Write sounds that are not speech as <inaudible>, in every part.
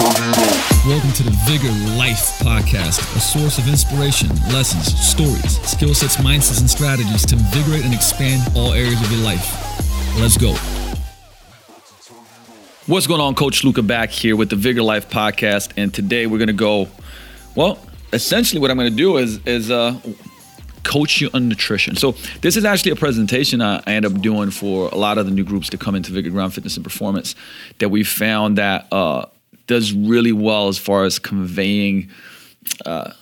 Welcome to the Vigor Life Podcast, a source of inspiration, lessons, stories, skill sets, mindsets, and strategies to invigorate and expand all areas of your life. Let's go. What's going on, Coach Luka back here with the Vigor Life Podcast, and today we're going to go. Well, essentially, what I'm going to do is is uh, coach you on nutrition. So this is actually a presentation I, end up doing for a lot of the new groups to come into Vigor Ground Fitness and Performance that we found that uh, does really well as far as conveying uh,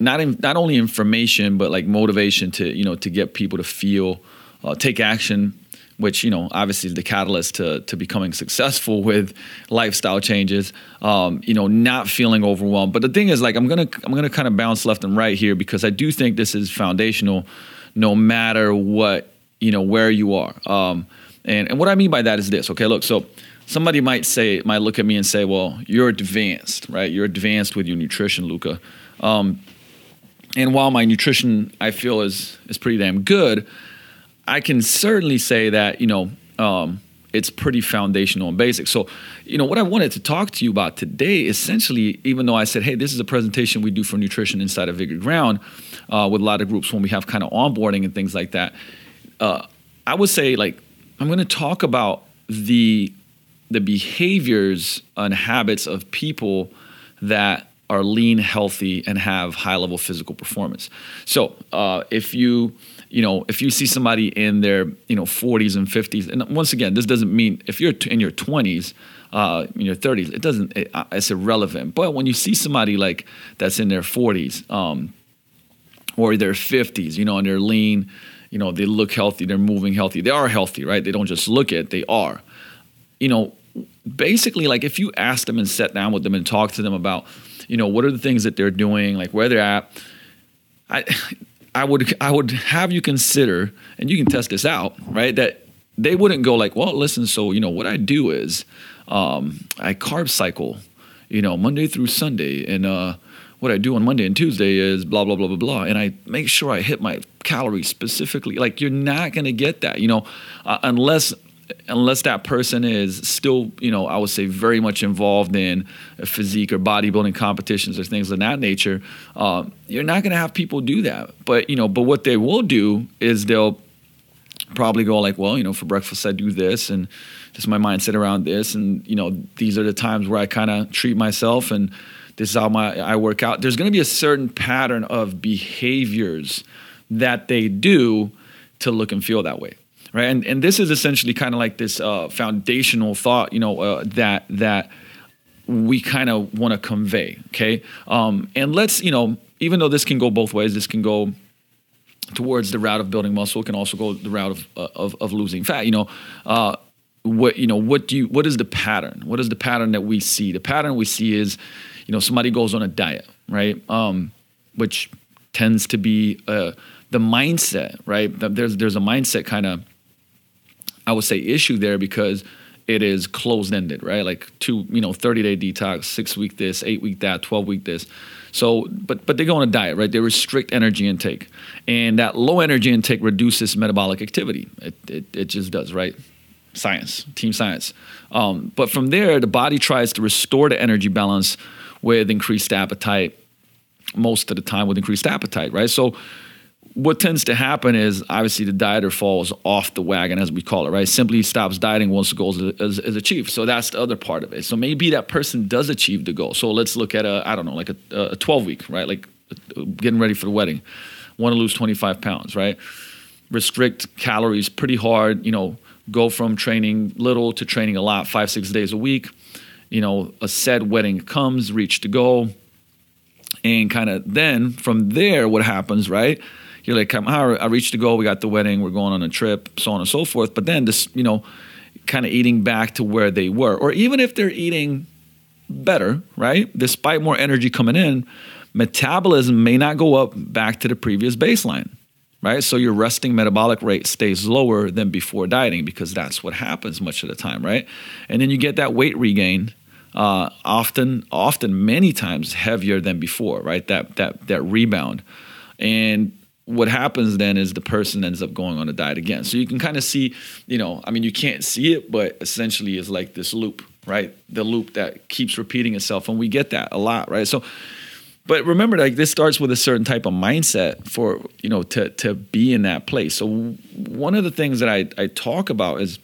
not in, not only information but like motivation to you know to get people to feel uh, take action which you know obviously is the catalyst to to becoming successful with lifestyle changes. Um, you know, not feeling overwhelmed. But the thing is, like, I'm gonna I'm gonna kind of bounce left and right here because I do think this is foundational, no matter what you know where you are. Um, and and what I mean by that is this. Okay, look, so. Somebody might say, might look at me and say, "Well, you're advanced, right? You're advanced with your nutrition, Luka." Um, and while my nutrition, I feel is is pretty damn good, I can certainly say that you know um, it's pretty foundational and basic. So, you know, what I wanted to talk to you about today, essentially, even though I said, hey, this is a presentation we do for nutrition inside of Vigor Ground uh, with a lot of groups when we have kind of onboarding and things like that, uh, I would say like I'm going to talk about the the behaviors and habits of people that are lean, healthy, and have high level physical performance. So, uh, if you you know, if you see somebody in their, you know, 40s and 50s, and once again, this doesn't mean if you're in your 20s, uh, in your 30s, it doesn't, it, uh, it's irrelevant. But when you see somebody like that's in their 40s um, or their 50s, you know, and they're lean, you know, they look healthy, they're moving healthy, they are healthy, right? They don't just look it, they are. You know, basically, like if you ask them and sit down with them and talk to them about, you know, what are the things that they're doing, like where they're at, I, I would I would have you consider, and you can test this out, right? That they wouldn't go like, well, listen. So you know what I do is um, I carb cycle, you know, Monday through Sunday, and uh, what I do on Monday and Tuesday is blah blah blah blah blah, and I make sure I hit my calories specifically. Like you're not gonna get that, you know, uh, unless unless that person is still, you know, I would say very much involved in physique or bodybuilding competitions or things of that nature, uh, you're not going to have people do that. But you know, but what they will do is they'll probably go like, well, you know, for breakfast I do this, and this is my mindset around this, and you know, these are the times where I kind of treat myself, and this is how my I work out. There's going to be a certain pattern of behaviors that they do to look and feel that way right? And and this is essentially kind of like this uh, foundational thought, you know, uh, that that we kind of want to convey. Okay, um, and let's you know, even though this can go both ways, this can go towards the route of building muscle. It can also go the route of uh, of, of losing fat. You know. Uh, what you know what do you what is the pattern what is the pattern that we see the pattern we see is you know somebody goes on a diet right um, which tends to be uh, the mindset right there's there's a mindset kind of I would say issue there because it is closed ended, right? Like two, you know, 30 day detox, six week this, eight week that, 12 week this. So, but but they go on a diet, right? They restrict energy intake, and that low energy intake reduces metabolic activity. It it, it just does, right? Science, team science. Um, but from there, the body tries to restore the energy balance with increased appetite. Most of the time, with increased appetite, right? So what tends to happen is obviously the dieter falls off the wagon, as we call it, right? Simply stops dieting once the goal is, is, achieved. So that's the other part of it. So maybe that person does achieve the goal. So let's look at a, I don't know, like a, a 12 week, right? Like getting ready for the wedding. Want to lose 25 pounds, right? Restrict calories pretty hard, you know, go from training little to training a lot, five, six days a week. You know, a said wedding comes, reach the goal. And kind of then from there, what happens, right? You're like, I reached the goal. We got the wedding. We're going on a trip, so on and so forth. But then this, you know, kind of eating back to where they were, or even if they're eating better, right? Despite more energy coming in, metabolism may not go up back to the previous baseline, right? So your resting metabolic rate stays lower than before dieting because that's what happens much of the time, right? And then you get that weight regain. Uh, often, often, many times heavier than before, right? That that that rebound, and what happens then is the person ends up going on a diet again. So you can kind of see, you know, I mean, you can't see it, but essentially it's like this loop, right? The loop that keeps repeating itself, and we get that a lot, right? So, but remember, like this starts with a certain type of mindset for you know to to be in that place. So one of the things that I I talk about is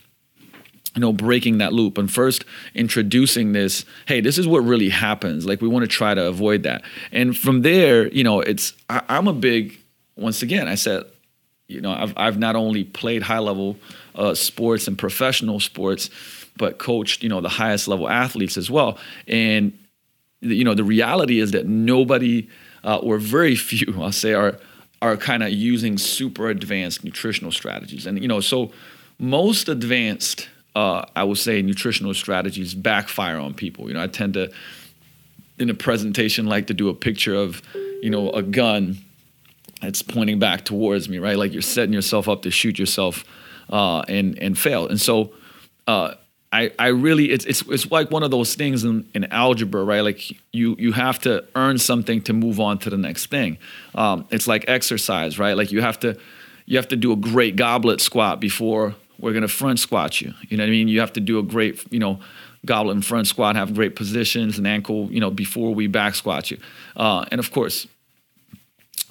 you know breaking that loop and first introducing this hey this is what really happens like we want to try to avoid that and from there you know it's I, i'm a big once again i said you know i've, I've not only played high level uh, sports and professional sports but coached you know the highest level athletes as well and you know the reality is that nobody uh, or very <laughs> few i'll say are are kind of using super advanced nutritional strategies and you know so most advanced uh, I would say nutritional strategies backfire on people. You know, I tend to in a presentation like to do a picture of, you know, a gun that's pointing back towards me, right? Like you're setting yourself up to shoot yourself uh, and and fail. And so uh, I I really it's it's it's like one of those things in, in algebra, right? Like you you have to earn something to move on to the next thing. Um, it's like exercise, right? Like you have to you have to do a great goblet squat before we're to front squat you. You know what I mean? You have to do a great, you know, goblet and front squat, have great positions and ankle, you know, before we back squat you. Uh, and of course,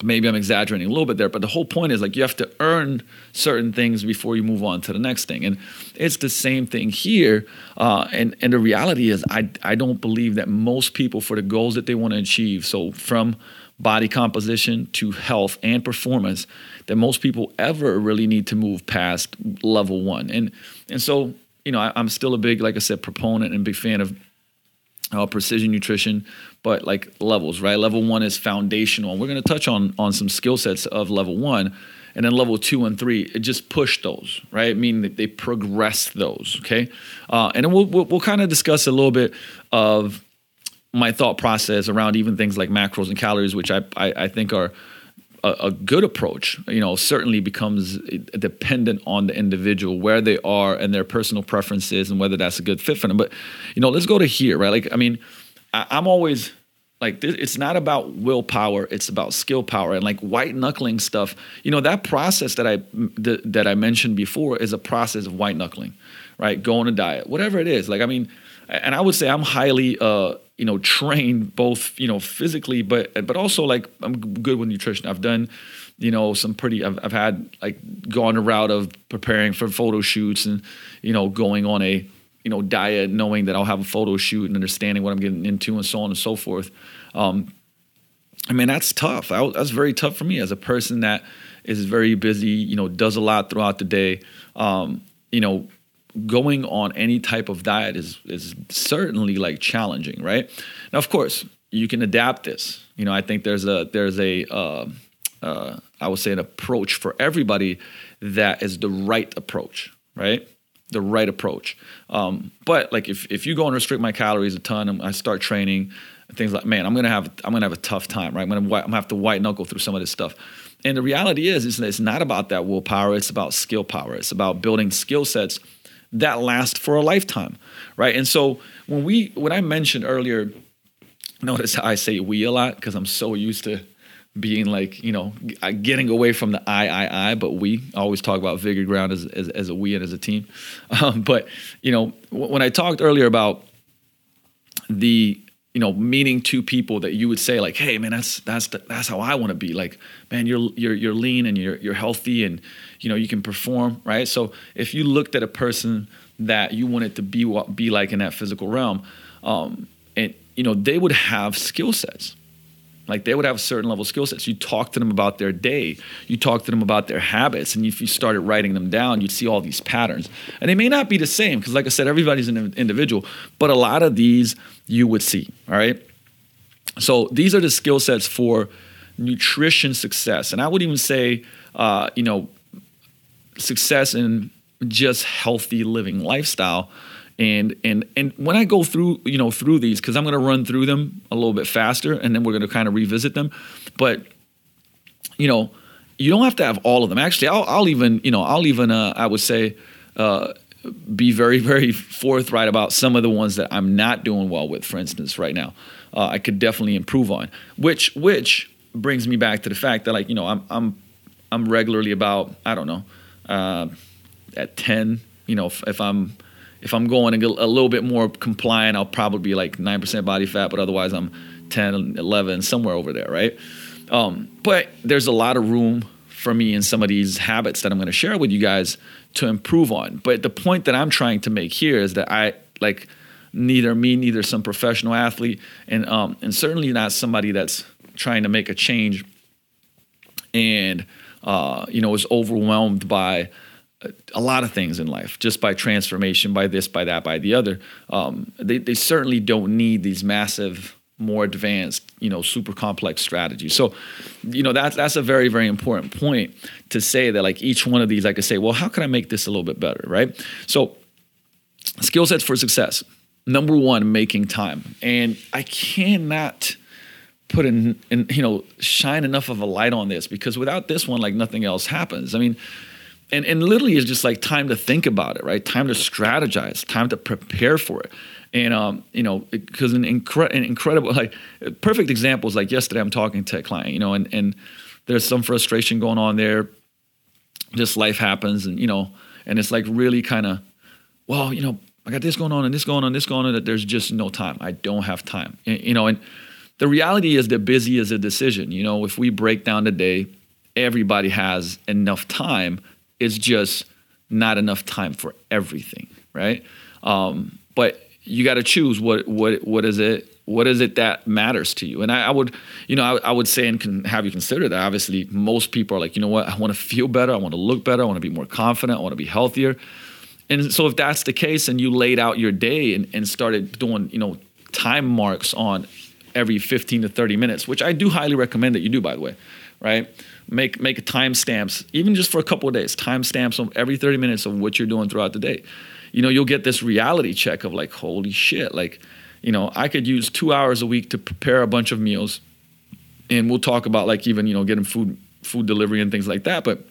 maybe I'm exaggerating a little bit there, but the whole point is like you have to earn certain things before you move on to the next thing. And it's the same thing here. Uh, and, and the reality is, I, I don't believe that most people, for the goals that they want to achieve, so from body composition to health and performance that most people ever really need to move past level one. And and so you know I, am still a big like I said proponent and big fan of uh, precision nutrition, but like levels right. Level one is foundational. And we're going to touch on on some skill sets of level one. And then level two and three, it just push those, right? Meaning that they progress those, okay? Uh, and we'll, we'll, we'll kind of discuss a little bit of my thought process around even things like macros and calories, which I, I, I think are a, a, good approach, you know, certainly becomes dependent on the individual, where they are and their personal preferences and whether that's a good fit for them. But, you know, let's go to here, right? Like, I mean, I, I'm always like, it's not about willpower, it's about skill power. And like white knuckling stuff, you know, that process that I, that I mentioned before is a process of white knuckling, right? Go on a diet, whatever it is. Like, I mean, and I would say I'm highly, uh, you know, trained both, you know, physically, but but also like I'm good with nutrition. I've done, you know, some pretty. I've, I've had like gone a route of preparing for photo shoots and, you know, going on a, you know, diet, knowing that I'll have a photo shoot and understanding what I'm getting into and so on and so forth. Um, I mean, that's tough. That's very tough for me as a person that is very busy. You know, does a lot throughout the day. Um, you know, going on any type of diet is is certainly like challenging, right? Now, of course, you can adapt this. You know, I think there's a there's a uh, uh, I would say an approach for everybody that is the right approach, right? The right approach. Um, but like if if you go and restrict my calories a ton, and I start training, things like man, I'm gonna have I'm gonna have a tough time, right? I'm gonna I'm gonna have to white knuckle through some of this stuff. And the reality is, that it's not about that willpower. It's about skill power. It's about building skill sets that last for a lifetime, right? And so when we when I mentioned earlier, notice how I say we a lot because I'm so used to being like you know getting away from the I I I, but we always talk about Vigor Ground as as, as a we and as a team. <laughs> Um, but you know when I talked earlier about the you know meeting two people that you would say like hey man that's that's the, that's how i want to be like man you're you're you're lean and you're you're healthy and you know you can perform right so if you looked at a person that you wanted to be what be like in that physical realm um, and you know they would have skill sets like they would have a certain level skill sets. You talk to them about their day, you talk to them about their habits, and if you started writing them down, you'd see all these patterns. And they may not be the same because, like I said, everybody's an individual, but a lot of these you would see. All right. So these are the skill sets for nutrition success, and I would even say, uh, you know, success in just healthy living lifestyle and and and when I go through you know through these because I'm going to run through them a little bit faster and then we're going to kind of revisit them, but you know you don't have to have all of them. Actually, I'll, I'll even you know I'll even uh, I would say uh, be very <laughs> very forthright about some of the ones that I'm not doing well with. For instance, right now, uh, I could definitely improve on. Which which brings me back to the fact that like you know I'm I'm I'm regularly about I don't know uh, at ten. You know if, if I'm if I'm going a, a little bit more compliant, I'll probably be like 9% body fat, but otherwise I'm 10, 11, somewhere over there, right? Um, but there's a lot of room for me in some of these habits that I'm going to share with you guys to improve on. But the point that I'm trying to make here is that I like neither me, neither some professional athlete, and um, and certainly not somebody that's trying to make a change and uh, you know is overwhelmed by a lot of things in life, just by transformation, by this, by that, by the other. Um, they, they certainly don't need these massive, more advanced, you know, super complex strategies. So, you know, that's that's a very, very important point to say that like each one of these, I could say, well, how can I make this a little bit better, right? So, skill sets for success. Number one, making time, and I cannot put in, in you know shine enough of a light on this because without this one, like nothing else happens. I mean and and literally it's just like time to think about it right? Time to strategize time to prepare for it. And um, you know because an, incre- an incredible <laughs> like perfect example is like yesterday i'm talking to a client you know and and there's some frustration going on there. Just life happens and you know and it's like really kind of well you know i got this going on and this going on this going on that there's just no time. I don't have time and, you know and the reality is that busy is a decision you know? If we break down the day everybody has enough time it's just not enough time for everything, right? Um, but you got to choose what what what is it what is it that matters to you? And i, I would you know I, I, would say and can have you consider that. Obviously most people are like you know what? I want to feel better. I want to look better. I want to be more confident. I want to be healthier. And so if that's the case and you laid out your day and, and started doing you know time marks on every 15 to 30 minutes which i do highly recommend that you do by the way right make make timestamps, even just for a couple of days, timestamps every 30 minutes of what you're doing throughout the day. You know, you'll get this reality check of like, holy shit, like, you know, I could use two hours a week to prepare a bunch of meals. And we'll talk about like even, you know, getting food food delivery and things like that. But,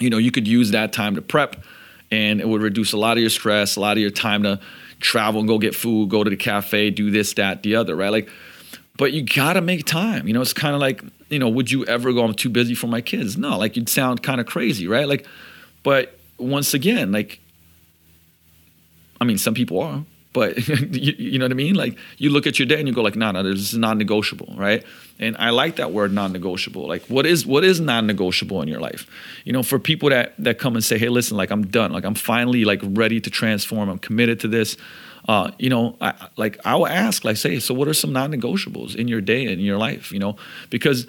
you know, you could use that time to prep and it would reduce a lot of your stress, a lot of your time to travel and go get food, go to the cafe, do this, that, the other, right? Like, but you gotta make time. You know, it's kind of like you know, would you ever go, I'm too busy for my kids? No, like you'd sound kind of crazy, right? Like, but once again, like, I mean, some people are, but <laughs> you, you, know what I mean? Like you look at your day and you go like, no, no, this is non-negotiable, right? And I like that word non-negotiable. Like what is, what is non-negotiable in your life? You know, for people that, that come and say, hey, listen, like I'm done. Like I'm finally like ready to transform. I'm committed to this uh, you know, I, like I will ask, like, say, so what are some non-negotiables in your day and in your life? You know, because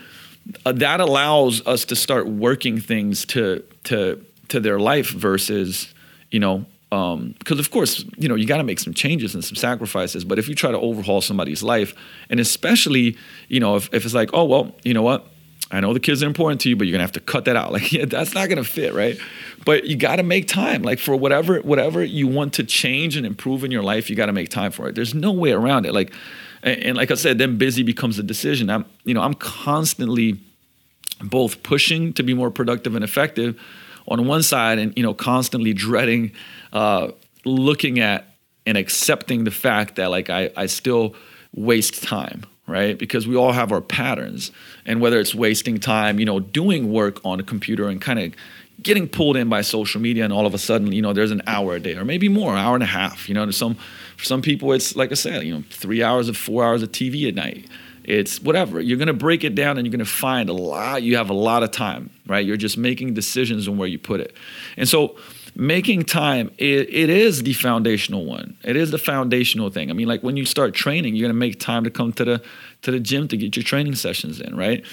uh, that allows us to start working things to to to their life versus, you know, because um, of course, you know, you got to make some changes and some sacrifices. But if you try to overhaul somebody's life, and especially, you know, if, if it's like, oh well, you know what, I know the kids are important to you, but you're gonna have to cut that out. <laughs> Like, yeah, that's not gonna fit, right? But you got to make time. Like for whatever whatever you want to change and improve in your life, you got to make time for it. There's no way around it. Like, and, and like I said, then busy becomes a decision. I'm, you know, I'm constantly both pushing to be more productive and effective on one side, and you know, constantly dreading, uh, looking at and accepting the fact that like I I still waste time right? Because we all have our patterns. And whether it's wasting time, you know, doing work on a computer and kind of getting pulled in by social media and all of a sudden, you know, there's an hour a day or maybe more, an hour and a half. You know, some for some people it's like I said, you know, three hours of four hours of TV at night. It's whatever. You're gonna break it down and you're gonna find a lot, you have a lot of time, right? You're just making decisions on where you put it. And so making time it, it is the foundational one. It is the foundational thing. I mean like when you start training you're going to make time to come to the to the gym to get your training sessions in right?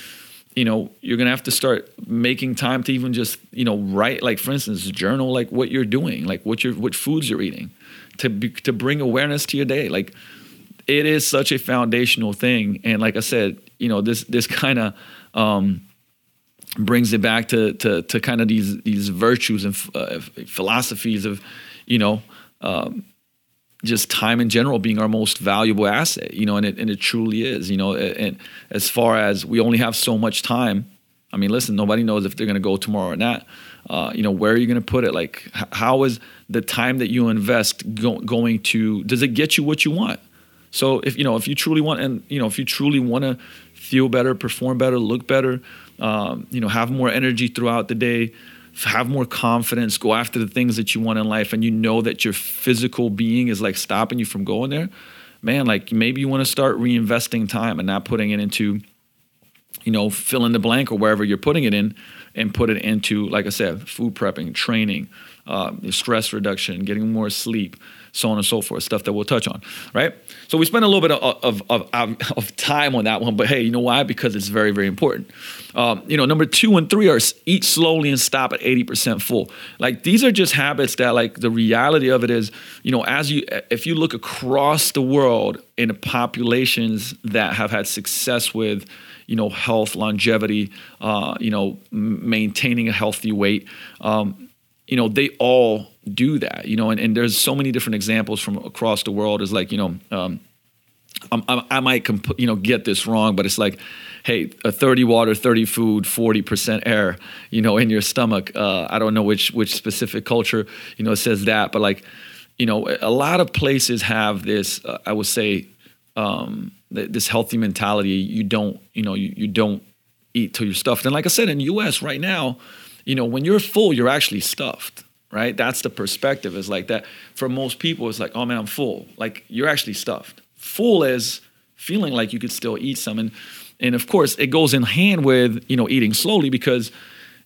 You know you're going to have to start making time to even just you know write like for instance journal like what you're doing like what you're what foods you're eating to be, to bring awareness to your day. Like it is such a foundational thing. And like i said you know this this kind of um brings it back to to, to kind of these these virtues and uh, philosophies of you know um, just time in general being our most valuable asset you know and it, and it truly is you know and as far as we only have so much time i mean listen nobody knows if they're going to go tomorrow or not. Uh, you know where are you going to put it? Like how is the time that you invest go, going to does it get you what you want? So if you know if you truly want and you know if you truly want to feel better perform better look better um, you know, have more energy throughout the day. have more confidence, go after the things that you want in life, and you know that your physical being is like stopping you from going there, man, like maybe you want to start reinvesting time and not putting it into, you know, fill in the blank or wherever you're putting it in, and put it into, like I said, food prepping, training, uh, stress reduction, getting more sleep, so on and so forth, stuff that we'll touch on, right? So we spent a little bit of, of, of, of time on that one, but hey, you know why? Because it's very, very important. Um, you know, number two and three are eat slowly and stop at 80% full. Like these are just habits that like the reality of it is, you know, as you, if you look across the world in populations that have had success with, you know, health, longevity, uh, you know, maintaining a healthy weight, um, you know, they all do that, you know, and, and there's so many different examples from across the world. Is like, you know, um, i i might comp- you know get this wrong, but it's like, hey, a 30 water, 30 food, 40% air, you know, in your stomach. Uh, I don't know which which specific culture, you know, says that, but like, you know, a lot of places have this. Uh, I would say um, this healthy mentality. You don't, you know, you, you don't eat till you're stuffed. And like I said, in U.S. right now you know, when you're full, you're actually stuffed, right? That's the perspective is like that. For most people, it's like, oh man, I'm full. Like you're actually stuffed. Full is feeling like you could still eat some. And, and of course, it goes in hand with, you know, eating slowly because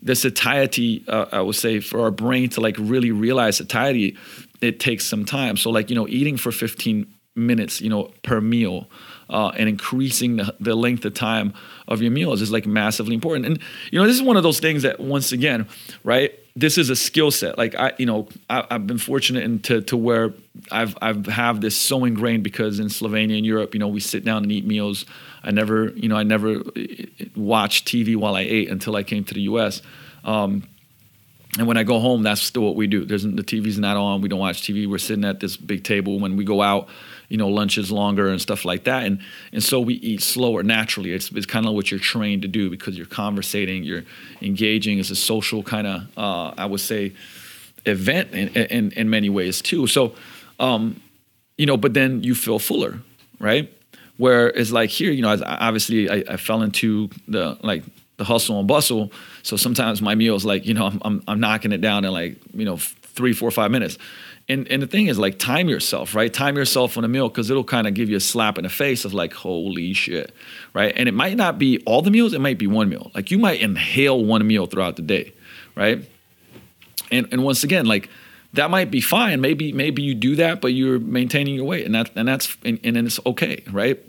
the satiety, uh, I would say, for our brain to like really realize satiety, it takes some time. So like, you know, eating for 15 minutes, you know, per meal, uh, and increasing the, the length of time of your meals is like massively important. And you know, this is one of those things that once again, right? This is a skill set. Like I, you know, I, have been fortunate into to where I've I've have this so ingrained because in Slovenia and Europe, you know, we sit down and eat meals. I never, you know, I never eh, watched TV while I ate until I came to the U.S. Um, and when I go home, that's still what we do. There's the TV's not on. We don't watch TV. We're sitting at this big table. When we go out, you know, lunch is longer and stuff like that. And and so we eat slower naturally. It's, it's kind of what you're trained to do because you're conversating, you're engaging. It's a social kind of, uh, I would say, event in, in, in many ways too. So, um, you know, but then you feel fuller, right? Where it's like here, you know, obviously I, I fell into the like the hustle and bustle. So sometimes my meals, like, you know, I'm, I'm, I'm knocking it down in like, you know, three, four, five minutes. And, and the thing is, like, time yourself, right? Time yourself on a meal because it'll kind of give you a slap in the face of like, holy shit, right? And it might not be all the meals, it might be one meal. Like, you might inhale one meal throughout the day, right? And, and once again, like, that might be fine. Maybe maybe you do that, but you're maintaining your weight, and that and that's and, and it's okay, right?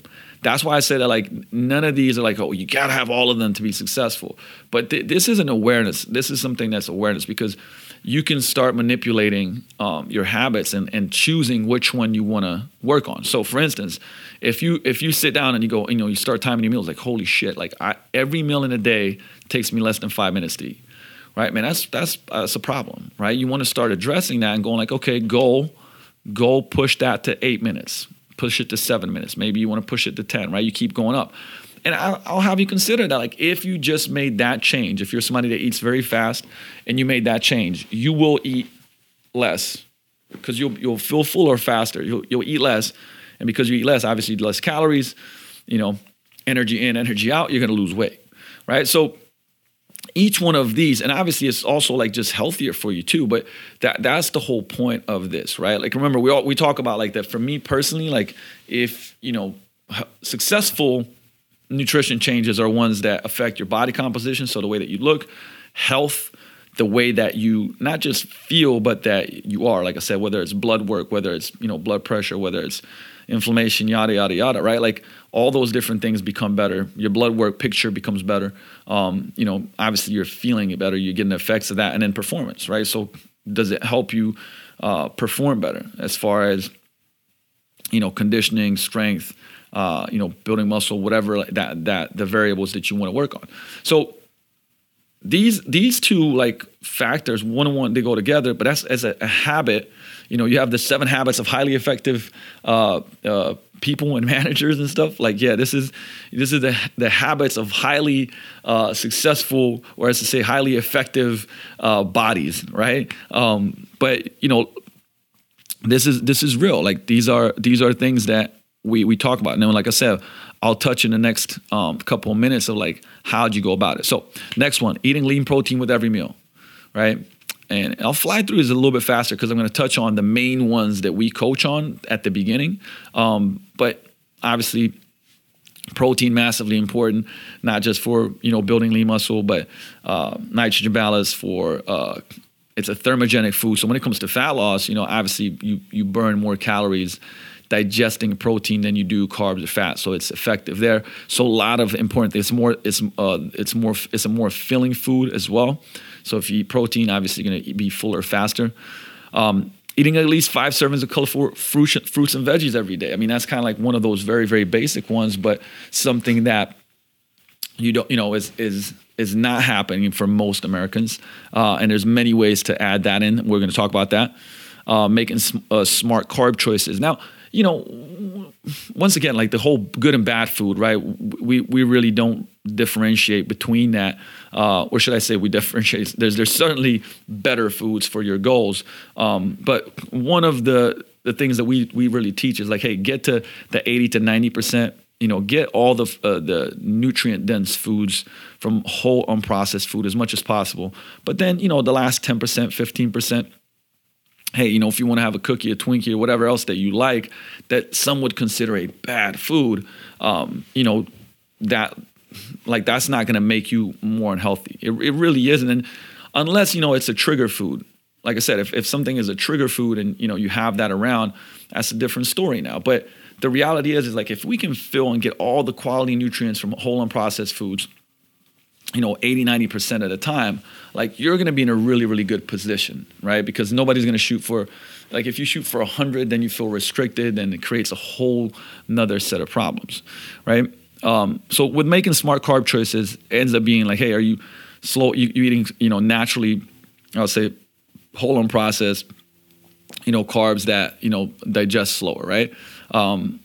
That's why I say that like none of these are like oh you gotta have all of them to be successful. But th- this is an awareness. This is something that's awareness because you can start manipulating um, your habits and, and choosing which one you want to work on. So for instance, if you if you sit down and you go you know you start timing your meals like holy shit like I, every meal in a day takes me less than five minutes to eat. Right, man, that's that's that's a problem, right? You want to start addressing that and going like, okay, goal, goal, push that to eight minutes push it to seven minutes. Maybe you want to push it to 10, right? You keep going up. And I'll, I'll, have you consider that. Like, if you just made that change, if you're somebody that eats very fast and you made that change, you will eat less because you'll, you'll feel fuller faster. You'll, you'll eat less. And because you eat less, obviously, less calories, you know, energy in, energy out, you're going to lose weight, right? So, each one of these and obviously it's also like just healthier for you too but that that's the whole point of this right like remember we all we talk about like that for me personally like if you know successful nutrition changes are ones that affect your body composition so the way that you look health the way that you not just feel but that you are like i said whether it's blood work whether it's you know blood pressure whether it's inflammation, yada yada yada, right? Like all those different things become better. Your blood work picture becomes better. Um, you know, obviously you're feeling it better. You're getting the effects of that, and then performance, right? So does it help you uh, perform better as far as you know conditioning, strength, uh, you know, building muscle, whatever that that the variables that you want to work on. So these these two like factors one on one they go together but that's as a, a, habit you know you have the seven habits of highly effective uh, uh, people and <laughs> managers and stuff. Like yeah this is this is the, the habits of highly uh, successful or as to say highly effective uh, bodies right? Um, but you know this is this is real. Like these are these are things that we we talk about and then like i said I'll touch in the next um, couple of minutes of like how'd you go about it. So next one, eating lean protein with every meal, right? And I'll fly through these a little bit faster because I'm going to touch on the main ones that we coach on at the beginning. Um, but obviously, protein massively important, not just for you know building lean muscle, but uh, nitrogen balance for uh, it's a thermogenic food. So when it comes to fat loss, you know obviously you you burn more calories digesting protein than you do carbs or fat. So it's effective there. So a lot of important things. It's more it's uh, it's more it's a more filling food as well. So if you eat protein, obviously you're going to be fuller faster. Um, eating at least five servings of colorful fruits, fruits and veggies every day. I mean, that's kind of like one of those very, very basic ones, but something that you don't, you know, is is is not happening for most Americans. Uh, and there's many ways to add that in. We're going to talk about that. Uh, making sm- uh, smart carb choices. Now, you know, once again, like the whole good and bad food, right? We we really don't differentiate between that, uh, or should I say, we differentiate. There's there's certainly better foods for your goals, um, but one of the the things that we we really teach is like, hey, get to the 80 to 90 percent. You know, get all the uh, the nutrient dense foods from whole unprocessed food as much as possible. But then, you know, the last 10 percent, 15 percent hey, you know, if you want to have a cookie, a Twinkie, or whatever else that you like, that some would consider a bad food, um, you know, that like that's not going to make you more unhealthy. It, it really isn't, and unless you know it's a trigger food. Like I said, if, if something is a trigger food and you know you have that around, that's a different story now. But the reality is, is like if we can fill and get all the quality nutrients from whole unprocessed foods, you know 80 90% of the time like you're going to be in a really really good position right? Because nobody's going to shoot for like if you shoot for 100 then you feel restricted and it creates a whole another set of problems right? Um, so with making smart carb choices ends up being like hey are you slow you, you eating you know naturally i'll say whole unprocessed you know carbs that you know digest slower right? Um,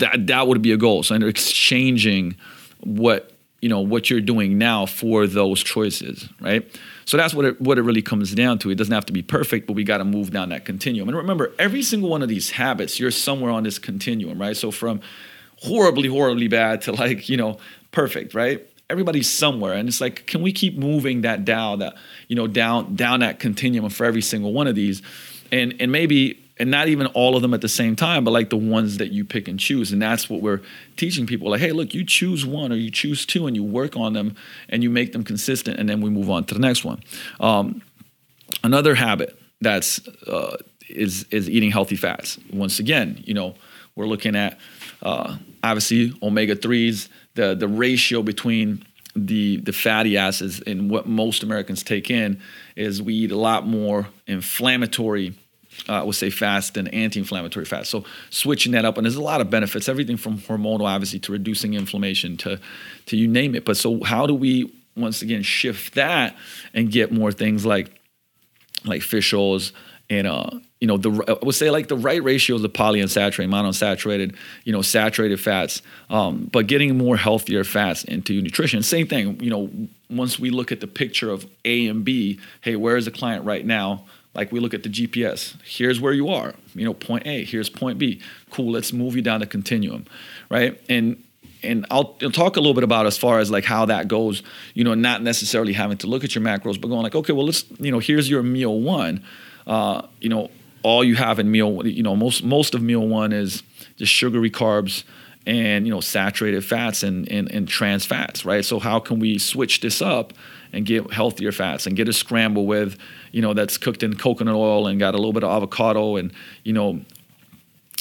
that that would be a goal. So and exchanging what you know what you're doing now for those choices right? So that's what it what it really comes down to. It doesn't have to be perfect but we got to move down that continuum. And remember every single one of these habits you're somewhere on this continuum right? So from horribly horribly bad to like you know perfect right? Everybody's somewhere and it's like can we keep moving that down that you know down down that continuum for every single one of these? And and maybe and not even all of them at the same time, but like the ones that you pick and choose. And that's what we're teaching people. Like, hey, look, you choose one or you choose two and you work on them and you make them consistent, and then we move on to the next one. Um, another habit that's uh, is is eating healthy fats. Once again, you know, we're looking at uh, obviously omega threes, the the ratio between the the fatty acids and what most Americans take in is we eat a lot more inflammatory uh, I would say fast and anti-inflammatory fats. So switching that up, and there's a lot of benefits, everything from hormonal, obviously, to reducing inflammation, to to you name it. But so how do we once again shift that and get more things like like fish oils and uh you know the I would say like the right ratios of polyunsaturated, monounsaturated, you know saturated fats, um, but getting more healthier fats into nutrition. Same thing, you know. Once we look at the picture of A and B, hey, where is the client right now? Like we look at the GPS. Here's where you are. You know, point A. Here's point B. Cool. Let's move you down the continuum, right? And and I'll, I'll, talk a little bit about as far as like how that goes. You know, not necessarily having to look at your macros, but going like, okay, well, let's you know, here's your meal one. Uh, you know, all you have in meal, you know, most most of meal one is just sugary carbs and you know saturated fats and, and, and trans fats, right? So how can we switch this up and get healthier fats and get a scramble with, you know, that's cooked in coconut oil and got a little bit of avocado and, you know,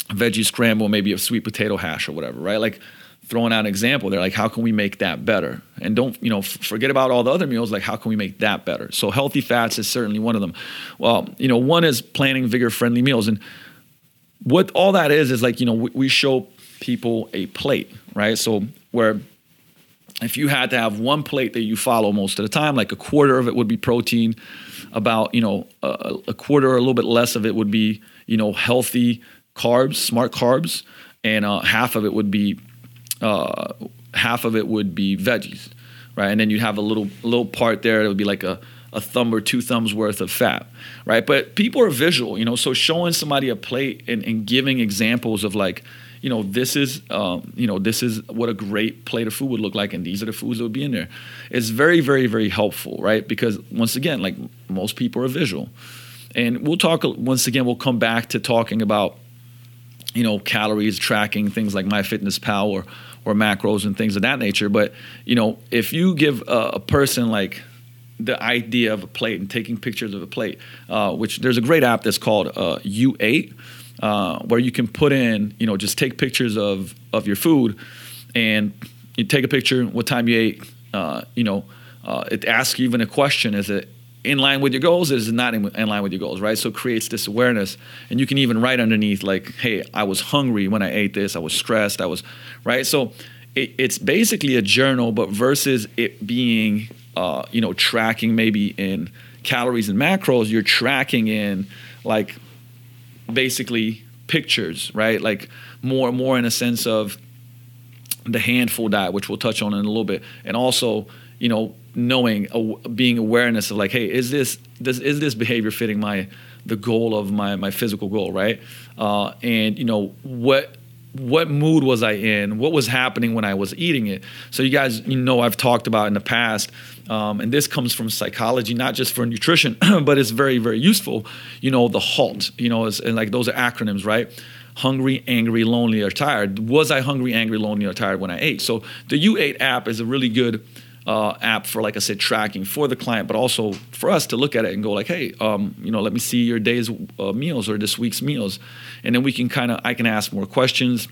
veggie scramble, maybe a sweet potato hash or whatever, right? Like throwing out an example they're like how can we make that better? And don't, you know, f- forget about all the other meals, like how can we make that better? So healthy fats is certainly one of them. Well, you know, one is planning vigor friendly meals. And what all that is, is like, you know, we, we show people a plate, right? So where if you had to have one plate that you follow most of the time, like a quarter of it would be protein, about you know a, a quarter or a little bit less of it would be you know healthy carbs, smart carbs, and uh, half of it would be uh, half of it would be veggies, right? And then you'd have a little little part there that would be like a a thumb or two thumbs worth of fat, right? But people are visual, you know, so showing somebody a plate and, and giving examples of like, you know, this is, um, you know, this is what a great plate of food would look like, and these are the foods that would be in there. It's very, very, very helpful, right? Because once again, like most people are visual, and we'll talk once again. We'll come back to talking about, you know, calories tracking things like MyFitnessPal or or macros and things of that nature. But you know, if you give a, a person like the idea of a plate and taking pictures of a plate, uh, which there's a great app that's called uh, U8 uh, where you can put in, you know, just take pictures of of your food, and you take a picture, what time you ate. Uh, you know, uh, it asks even a question: Is it in line with your goals? Is it not in, in line with your goals? Right. So it creates this awareness, and you can even write underneath like, "Hey, I was hungry when I ate this. I was stressed. I was right." So it, it's basically a journal, but versus it being, uh, you know, tracking maybe in calories and macros, you're tracking in like basically pictures, right? Like more more in a sense of the handful diet, which we'll touch on in a little bit, and also you know knowing being awareness of like, hey, is this this is this behavior fitting my the goal of my my physical goal, right? Uh, and you know what what mood was I in? What was happening when I was eating it? So you guys, you know, I've talked about in the past, um, and this comes from psychology, not just for nutrition, <clears throat> but it's very, very useful. You know, the HALT. You know, and like those are acronyms, right? Hungry, angry, lonely, or tired. Was I hungry, angry, lonely, or tired when I ate? So the U8 app is a really good uh, app for, like I said, tracking for the client, but also for us to look at it and go like, hey, um, you know, let me see your day's uh, meals or this week's meals, and then we can kind of I can ask more questions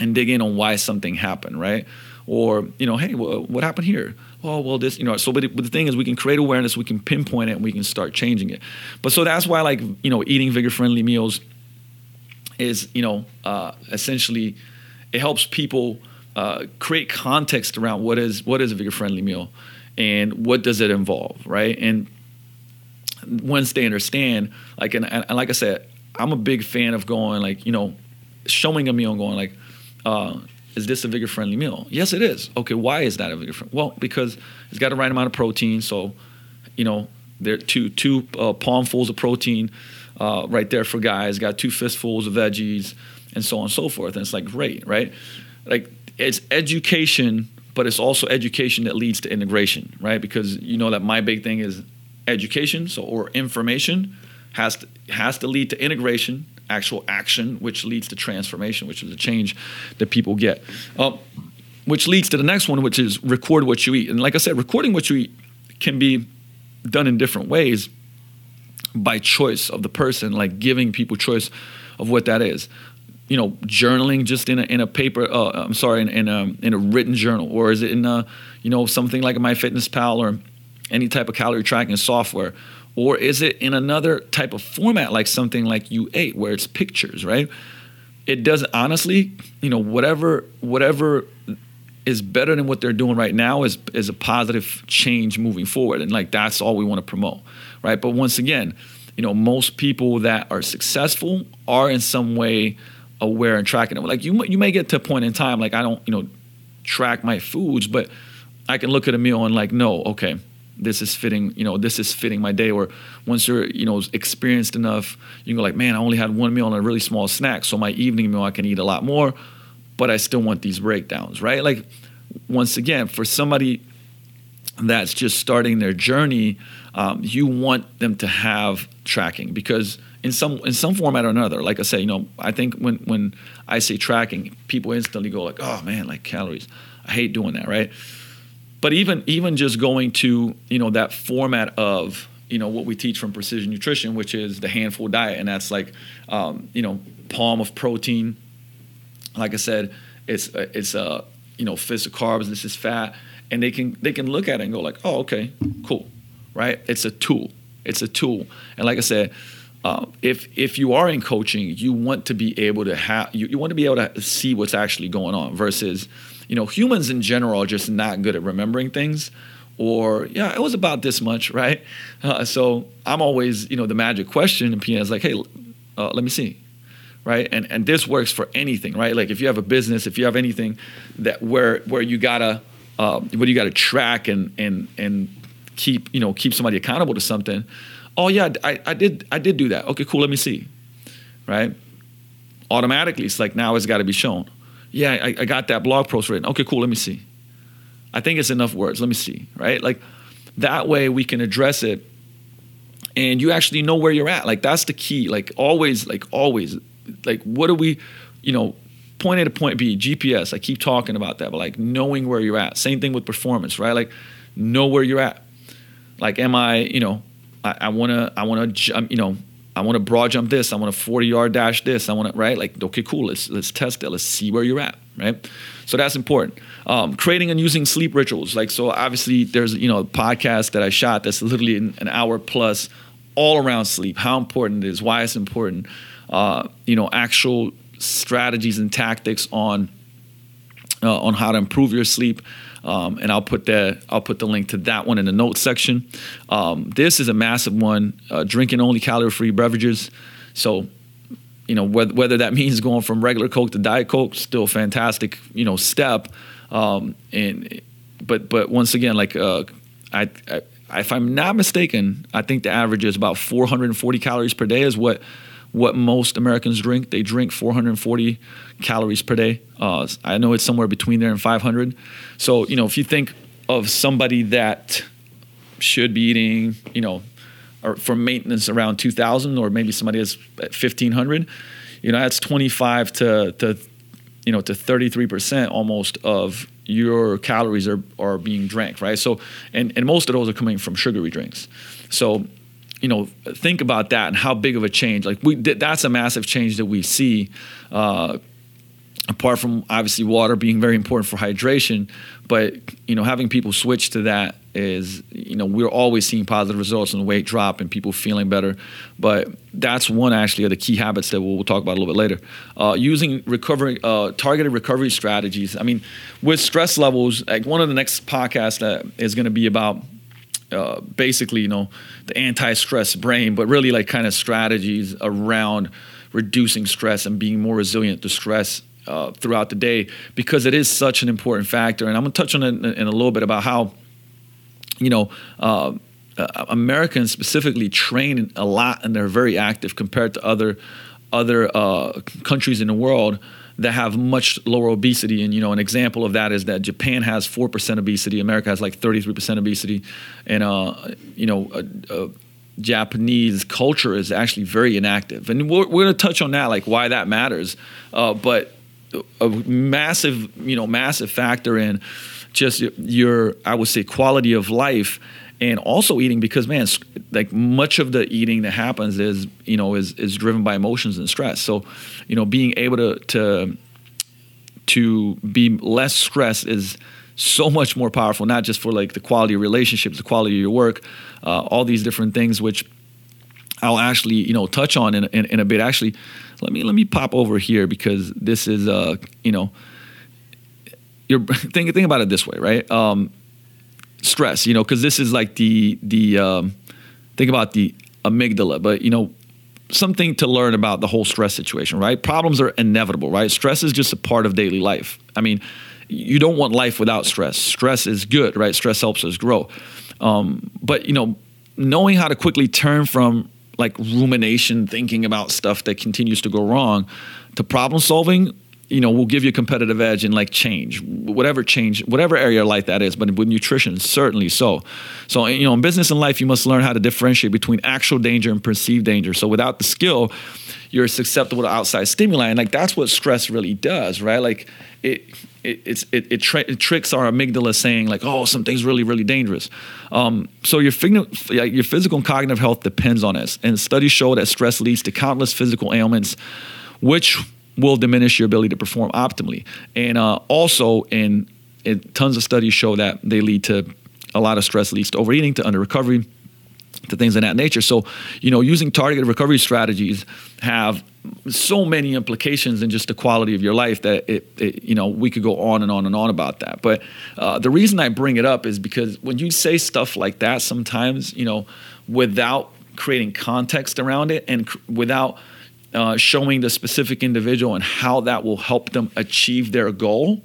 and dig in on why something happened, right? Or you know, hey, what happened here? Oh, well, this, you know. So, but, it, but the thing is, we can create awareness, we can pinpoint it, and we can start changing it. But so that's why, like, you know, eating vigor-friendly meals is, you know, uh, essentially, it helps people uh, create context around what is what is a vigor friendly meal and what does it involve, right? And once they understand, like and, and like I said, I'm a big fan of going like you know, showing a meal and going like, uh, is this a vigor friendly meal? Yes, it is. Okay, why is that a vigor friendly? Well, because it's got the right amount of protein, so you know there are two two uh, palmfuls of protein uh, right there for guys. Got two fistfuls of veggies and so on and so forth. And it's like great, right? Like it's education, but it's also education that leads to integration, right? Because you know that my big thing is education, so or information has to, has to lead to integration, actual action, which leads to transformation, which is a change that people get. Uh, which leads to the next one, which is record what you eat. And like I said, recording what you eat can be done in different ways by choice of the person, like giving people choice of what that is you know journaling just in a in a paper uh, I'm sorry in, in, a in a written journal or is it in a you know something like MyFitnessPal or any type of calorie tracking software? Or is it in another type of format like something like U8 where it's pictures right? It does honestly you know whatever whatever is better than what they're doing right now is is a positive change moving forward and like that's all we want to promote right? But once again you know most people that are successful are in some way aware and tracking it. Like you, you may get to a point in time, like I don't, you know, track my foods, but I can look at a meal and like, no, okay, this is fitting, you know, this is fitting my day. Or once you're, you know, experienced enough, you can go like, man, I only had one meal and a really small snack, so my evening meal I can eat a lot more, but I still want these breakdowns, right? Like, once again, for somebody that's just starting their journey, um, you want them to have tracking because in some in some format or another. Like I say, you know, I think when when I say tracking, people instantly go like, "Oh man, like calories." I hate doing that, right? But even even just going to you know that format of you know what we teach from precision nutrition, which is the handful diet, and that's like um, you know palm of protein. Like I said, it's it's a uh, you know fist of carbs. This is fat, and they can they can look at it and go like, oh okay, cool, right? It's a tool. It's a tool, and like I said, uh, if if you are in coaching, you want to be able to have you, you want to be able to see what's actually going on versus, you know, humans in general are just not good at remembering things. Or yeah, it was about this much, right? Uh, so I'm always, you know, the magic question, and Pina is like, hey, uh, let me see, right? And and this works for anything, right? Like if you have a business, if you have anything that where where you gotta uh, where you gotta track and and and keep you know keep somebody accountable to something oh yeah, I, I did I did do that. Okay, cool. Let me see, right? automatically it's like now it's got to be shown. Yeah, I, I got that blog post written. Okay, cool. Let me see. I think it's enough words. Let me see. Right? Like that way we can address it and you actually know where you're at. Like that's the key. Like always, like always, like what do we, you know, point A to point B, GPS. I keep talking about that, but like knowing where you're at. Same thing with performance, right? Like know where you're at. Like, am I, you know, I, I wanna, I wanna, you know, I want to broad jump this. I want to 40 yard dash this. I want to right like okay cool. Let's let's test it. Let's see where you're at. Right. So that's important. Um, creating and using sleep rituals. Like so, obviously there's you know a podcast that I shot that's literally an, an hour plus all around sleep. How important it is. Why it's important. Uh, you know actual strategies and tactics on uh, on how to improve your sleep. Um, and I'll put that I'll put the link to that one in the notes section. Um, this is a massive one. Uh, drinking only calorie-free beverages. So, you know whether, whether that <laughs> means going from regular Coke to Diet Coke, still fantastic you know step. Um, and but but once again, like uh, I, I if I'm not mistaken, I think the average is about 440 calories per day is what what most Americans drink. They drink 440 calories per day. Uh, I know it's somewhere between there and 500. So, you know, if you think of somebody that should be eating, you know, or for maintenance around 2,000, or maybe somebody is at 1,500, you know, that's 25 to, to you know, to 33% almost of your calories are, are being drank, right? So, and, and most of those are coming from sugary drinks. So, you know, think about that and how big of a change. Like we, that's a massive change that we see. Uh, apart from obviously water being very important for hydration, but you know, having people switch to that is, you know, we're always seeing positive results in weight drop and people feeling better. But that's one actually of the key habits that we'll, we'll talk about a little bit later. Uh, using recovery, uh, targeted recovery strategies. I mean, with stress levels, like one of the next podcasts that is going to be about uh, basically, you know, the anti-stress brain, but really like kind of strategies around reducing stress and being more resilient to stress uh, throughout the day because it is such an important factor. And I'm gonna touch on it in, in a little bit about how, you know. Uh, uh, Americans specifically train a lot and they're very active compared to other other uh, countries in the world that have much lower obesity. And you know, an example of that is that Japan has four percent obesity, America has like thirty three percent obesity, and uh, you know. Uh, uh, Japanese culture is actually very inactive, and we're, we're going to touch on that, like why that matters. Uh, but a massive, you know, massive factor in just your, I would say, quality of life and also eating because man like much of the eating that happens is you know is is driven by emotions and stress. So you know being able to to to be less stressed is so much more powerful not just for like the quality of relationships the quality of your work uh, all these different things which I'll actually you know touch on in, in, in, a bit. Actually let me let me pop over here because this is uh you know you're <laughs> think think about it this way right? Um stress, you know, because this is like the the um, think about the amygdala, but you know, something to learn about the whole stress situation, right? Problems are inevitable, right? Stress is just a part of daily life. I mean, you don't want life without stress. Stress is good, right? Stress helps us grow. Um, but you know, knowing how to quickly turn from like rumination, thinking about stuff that continues to go wrong, to problem solving you know, will give you a competitive edge in like change, whatever change, whatever area of life that is. But with nutrition, certainly so. So, you know, in business and life, you must learn how to differentiate between actual danger and perceived danger. So, without the skill, you're susceptible to outside stimuli, and like that's what stress really does, right? Like it. It, it's, it, it, tra- it, tricks our amygdala saying like oh something's really really dangerous um, so your, fig- your physical and cognitive health depends on this and studies show that stress leads to countless physical ailments which will diminish your ability to perform optimally. And uh, also, in, in tons of studies show that they lead to a lot of stress leads to overeating, to under recovery, to things of that nature. So, you know, using targeted recovery strategies have so many implications in just the quality of your life that it, it you know, we could go on and on and on about that. But uh, the reason I bring it up is because when you say stuff like that, sometimes, you know, without creating context around it and cr- without uh, showing the specific individual and how that will help them achieve their goal.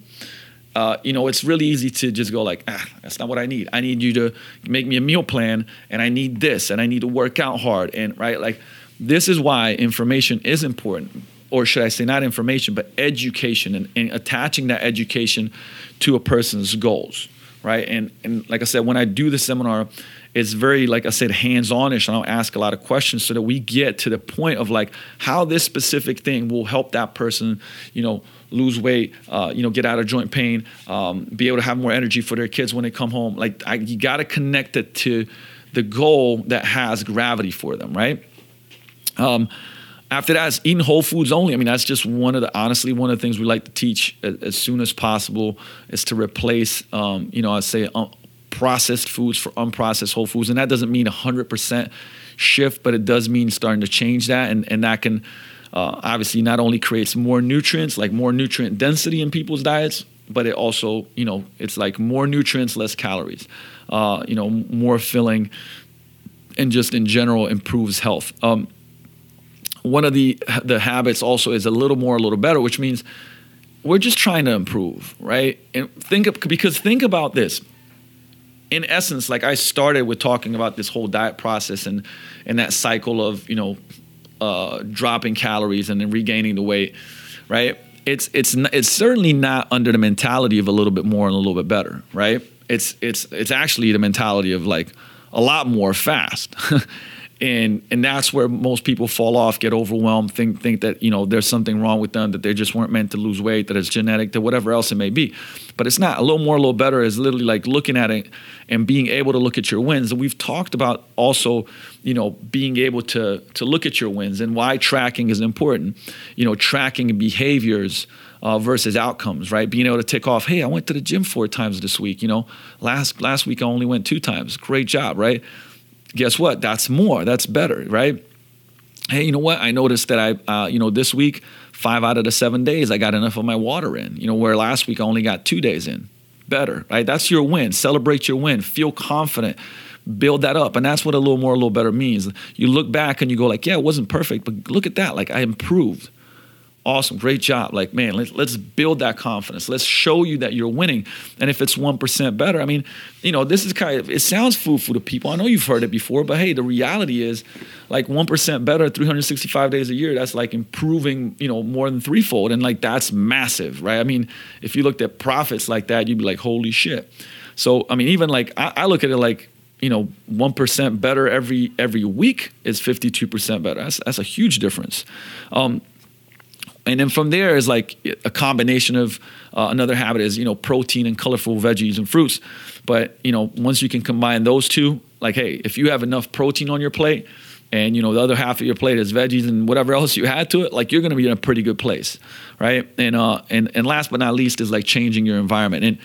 Uh, you know, it's really easy to just go like, ah, that's not what I need. I need you to make me a meal plan, and I need this, and I need to work out hard, and right, like, this is why information is important. or should I say, not information, but education, and, and attaching that education to a person's goals, right? And and like I said, when I do the seminar, it's very like I said, hands-on-ish, and I'll ask a lot of questions so that we get to the point of like how this specific thing will help that person, you know, lose weight, uh, you know, get out of joint pain, um, be able to have more energy for their kids when they come home. Like I, you got to connect it to the goal that has gravity for them, right? Um, after that, it's eating whole foods only. I mean, that's just one of the honestly one of the things we like to teach as, as soon as possible is to replace, um, you know, I say um, processed foods for unprocessed whole foods, and that doesn't mean hundred percent shift, but it does mean starting to change that, and and that can uh, obviously not only creates more nutrients, like more nutrient density in people's diets, but it also, you know, it's like more nutrients, less calories, uh, you know, more filling, and just in general improves health. Um, one of the the habits also is a little more, a little better, which means we're just trying to improve, right? And think of, because think about this. In essence, like I started with talking about this whole diet process and and that cycle of you know uh, dropping calories and then regaining the weight, right? It's it's it's certainly not under the mentality of a little bit more and a little bit better, right? It's it's it's actually the mentality of like a lot more fast. <laughs> and and that's where most people fall off, get overwhelmed, think think that you know there's something wrong with them, that they just weren't meant to lose weight, that it's genetic, that whatever else it may be. But it's not. A little more, a little better is literally like looking at it and being able to look at your wins. And we've talked about also, you know, being able to to look at your wins and why tracking is important. You know, tracking behaviors. Uh, versus outcomes, right? Being able to tick off, hey, I went to the gym four times this week. You know, last last week I only went two times. Great job, right? Guess what? That's more. That's better, right? Hey, you know what? I noticed that I, uh, you know, this week, five out of the seven days, I got enough of my water in. You know, where last week I only got two days in. Better, right? That's your win. Celebrate your win. Feel confident. Build that up, and that's what a little more, a little better means. You look back and you go like, yeah, it wasn't perfect, but look at that. Like I improved awesome, great job. Like, man, let's, let's build that confidence. Let's show you that you're winning. And if it's 1% better, I mean, you know, this is kind of, it sounds foo-foo to people. I know you've heard it before, but hey, the reality is like 1% better 365 days a year, that's like improving, you know, more than threefold. And like, that's massive, right? I mean, if you looked at profits like that, you'd be like, holy shit. So, I mean, even like, I, I look at it like, you know, 1% better every every week is 52% better. That's, that's a huge difference. Um, and then from there is like a combination of uh, another habit is you know protein and colorful veggies and fruits. But you know once you can combine those two like hey if you have enough protein on your plate and you know the other half of your plate is veggies and whatever else you add to it like you're going to be in a pretty good place right? And uh and and last but not least is like changing your environment. And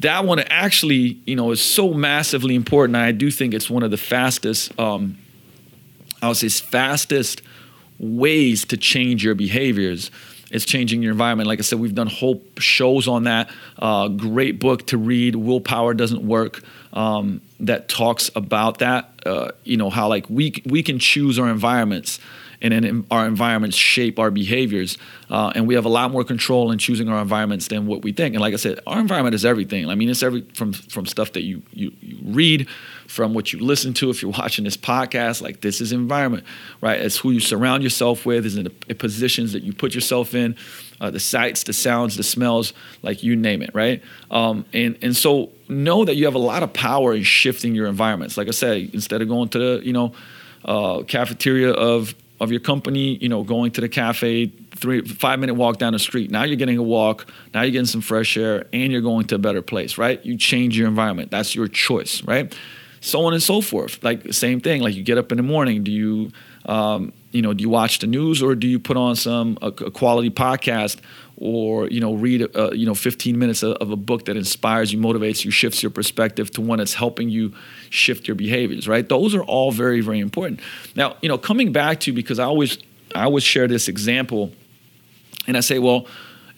that one actually you know is so massively important. I do think it's one of the fastest um i would say fastest ways to change your behaviors is changing your environment. Like I said, we've done whole shows on that. Uh, great book to read, Willpower Doesn't Work, um, that talks about that. Uh, you know, how like we, we can choose our environments and then our environments shape our behaviors. Uh, and we have a lot more control in choosing our environments than what we think. And like I said, our environment is everything. I mean, it's every from from stuff that you you, you read, from what you listen to. If you're <laughs> watching this podcast, like this is environment, right? It's who you surround yourself with, is in the positions that you put yourself in, uh, the sights, the sounds, the smells, like you name it, right? Um, and and so know that you have a lot of power in shifting your environments. Like I said, instead of going to the you know uh, cafeteria of of your company, you know, going to the cafe, three five minute walk down the street. Now you're getting a walk. Now you're getting some fresh air, and you're going to a better place, right? You change your environment. That's your choice, right? So on and so forth. Like same thing. Like you get up in the morning. Do you, um, you know, do you watch the news or do you put on some a, a quality podcast or you know read uh, you know 15 minutes of, a book that inspires you, motivates you, shifts your perspective to one that's helping you shift your behaviors. Right? Those are all very very important. Now you know coming back to because I always I always share this example, and I say, well,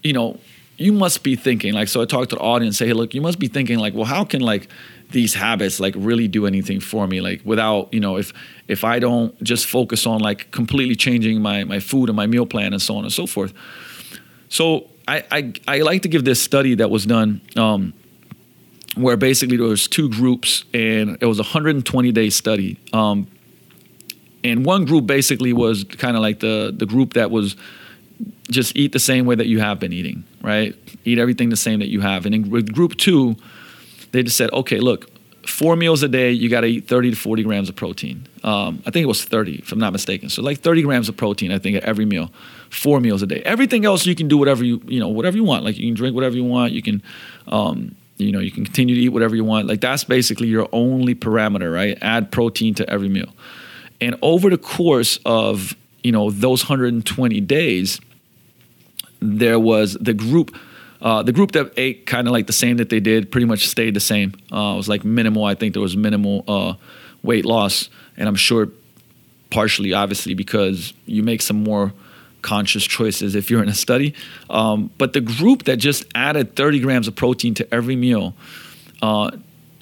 you know. You must be thinking like so. I talk to the audience, say, "Hey, look, you must be thinking like, well, how can like these habits like really do anything for me like without you know if if i don't just focus on like completely changing my my food and my meal plan and so on and so forth so I, I, I like to give this study that was done um, where basically there was two groups and it was a 120 day study. Um, and one group basically was kind of like the the group that was just eat the same way that you have been eating, right? Eat everything the same that you have. And in, with group two, they just said, okay, look, four meals a day, you got to eat 30 to 40 grams of protein. Um, I think it was 30, if I'm not mistaken. So like 30 grams of protein, I think, at every meal, four meals a day. Everything else, you can do whatever you, you know, whatever you want. Like you can drink whatever you want. You can, um, you know, you can continue to eat whatever you want. Like that's basically your only parameter, right? Add protein to every meal. And over the course of, you know, those 120 days, there was the group – uh, the group that ate kind of like the same that they did pretty much stayed the same. Uh, it was like minimal. I think there was minimal uh, weight loss, and I'm sure partially, obviously, because you make some more conscious choices if you're in a study. Um, but the group that just added 30 grams of protein to every meal, uh,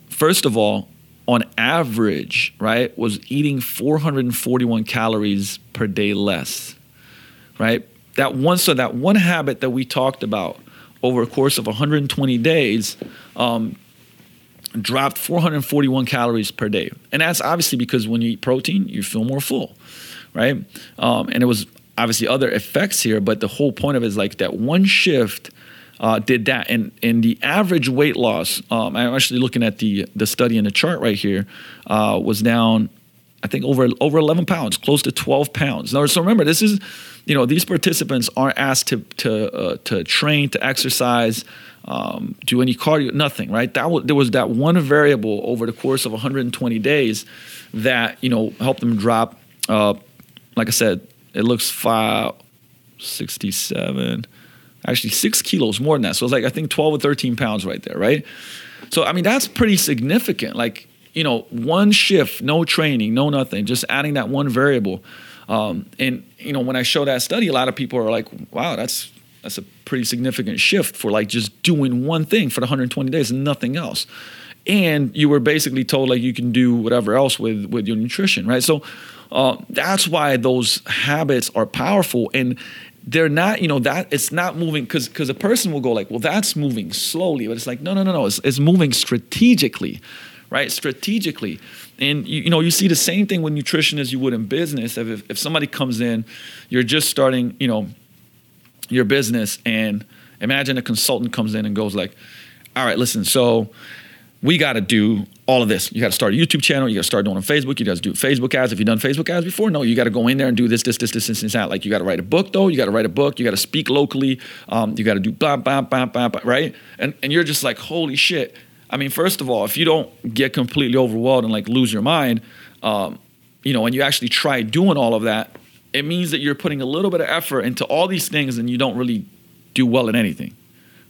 first of all, on average, right, was eating 441 calories per day less, right? That one, so that one habit that we talked about over a course of 120 days, um, dropped 441 calories per day. And that's obviously because when you eat protein, you feel more full, right? Um, and it was obviously other effects here, but the whole point of it is like that one shift uh, did that. And, and the average weight loss, um, I'm actually looking at the, the study in the chart right here, uh, was down, I think, over, over 11 pounds, close to 12 pounds. Now, so remember, this is you know, these participants aren't asked to to uh, to train, to exercise, um, do any cardio, nothing, right? That there was that one variable over the course of 120 days that you know helped them drop. Uh, like I said, it looks five, 67, actually six kilos more than that. So it's like I think 12 or 13 pounds right there, right? So I mean that's pretty significant. Like you know, one shift, no training, no nothing, just adding that one variable um, and you know, when I show that study, a lot of people are like, "Wow, that's that's a pretty significant shift for like just doing one thing for the 120 days and nothing else." And you were basically told like you can do whatever else with with your nutrition, right? So uh, that's why those habits are powerful and they're not you know that it's not moving because because a person will go like well that's moving slowly but it's like no no no no it's, it's moving strategically right strategically and you, you, know you see the same thing with nutrition as you would in business. If, if somebody comes in you're just starting you know your business and imagine a consultant comes in and goes like all right listen so we got to do all of this. You got to start a youtube channel you got to start doing on facebook you got to do facebook ads. If you've done facebook ads before no you got to go in there and do this this this this this, this that. Like you got to write a book though. You got to write a book. You got to speak locally. Um, you got to do blah blah blah blah blah right? And and you're just like holy shit I mean, first of all, if you don't get completely overwhelmed and like lose your mind, um, you know, and you actually try doing all of that, it means that you're putting a little bit of effort into all these things and you don't really do well in anything,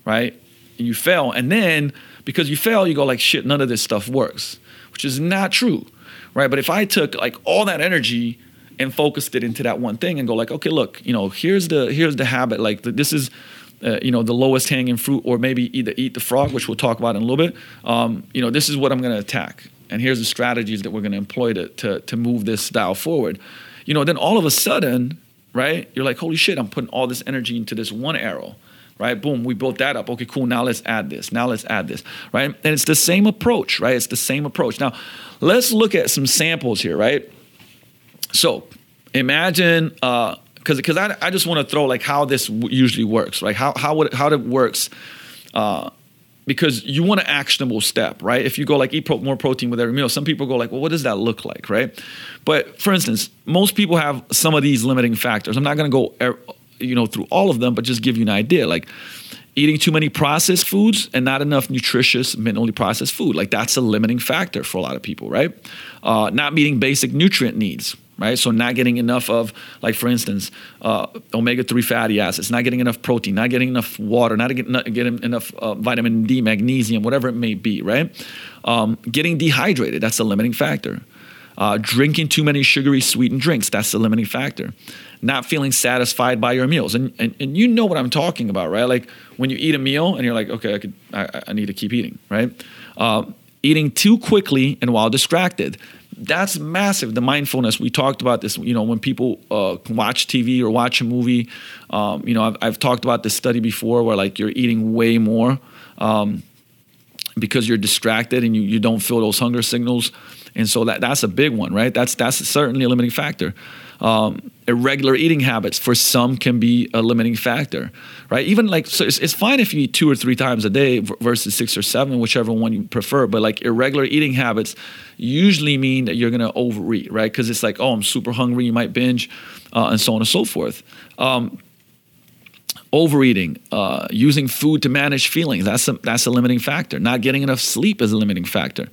right? And you fail. And then because you fail, you go like, shit, none of this stuff works, which is not true, right? But if I took like all that energy and focused it into that one thing and go like, okay, look, you know, here's the here's the habit. Like this is uh, you know the lowest hanging fruit or maybe either eat the frog which we'll talk about in a little bit. Um, you know this is what i'm going to attack. And here's the strategies that we're going to employ to, to, move this style forward. You know then all of a sudden right you're like holy shit i'm putting all this energy into this one arrow right? Boom we built that up. Okay cool. Now let's add this. Now let's add this right? And it's the same approach right? It's the same approach. Now let's look at some samples here right? So imagine uh, because because I, I just want to throw like how this usually works, right? How how would how it works. Uh, because you want an actionable step, right? If you go like eat pro- more protein with every meal, some people go like, well, what does that look like, right? But for instance, most people have some of these limiting factors. I'm not going to go, you know, through all of them, but just give you an idea. Like eating too many processed foods and not enough nutritious, minimally processed food. Like that's a limiting factor for a lot of people, right? Uh, not meeting basic nutrient needs right? So not getting enough of, like for instance, uh, omega-3 fatty acids, not getting enough protein, not getting enough water, not getting, enough uh, vitamin D, magnesium, whatever it may be, right? Um, getting dehydrated, that's a limiting factor. Uh, drinking too many sugary sweetened drinks, that's the limiting factor. Not feeling satisfied by your meals. And, and, and you know what I'm talking about, right? Like when you eat a meal and you're like, okay, I, could, I, I need to keep eating, right? Uh, eating too quickly and while distracted that's massive. The mindfulness we talked about this. You know, when people uh, watch TV or watch a movie, um, you know, I've, I've, talked about this study before where like you're eating way more um, because you're distracted and you, you don't feel those hunger signals, and so that that's a big one, right? That's that's certainly a limiting factor. Um, irregular eating habits for some can be a limiting factor, right? Even like, so it's, it's fine if you eat two or three times a day versus six or seven, whichever one you prefer. But like irregular eating habits usually mean that you're gonna overeat, right? Because it's like, oh, I'm super hungry, you might binge, uh, and so on and so forth. Um, overeating, uh, using food to manage feelings, that's a, that's a limiting factor. Not getting enough sleep is a limiting factor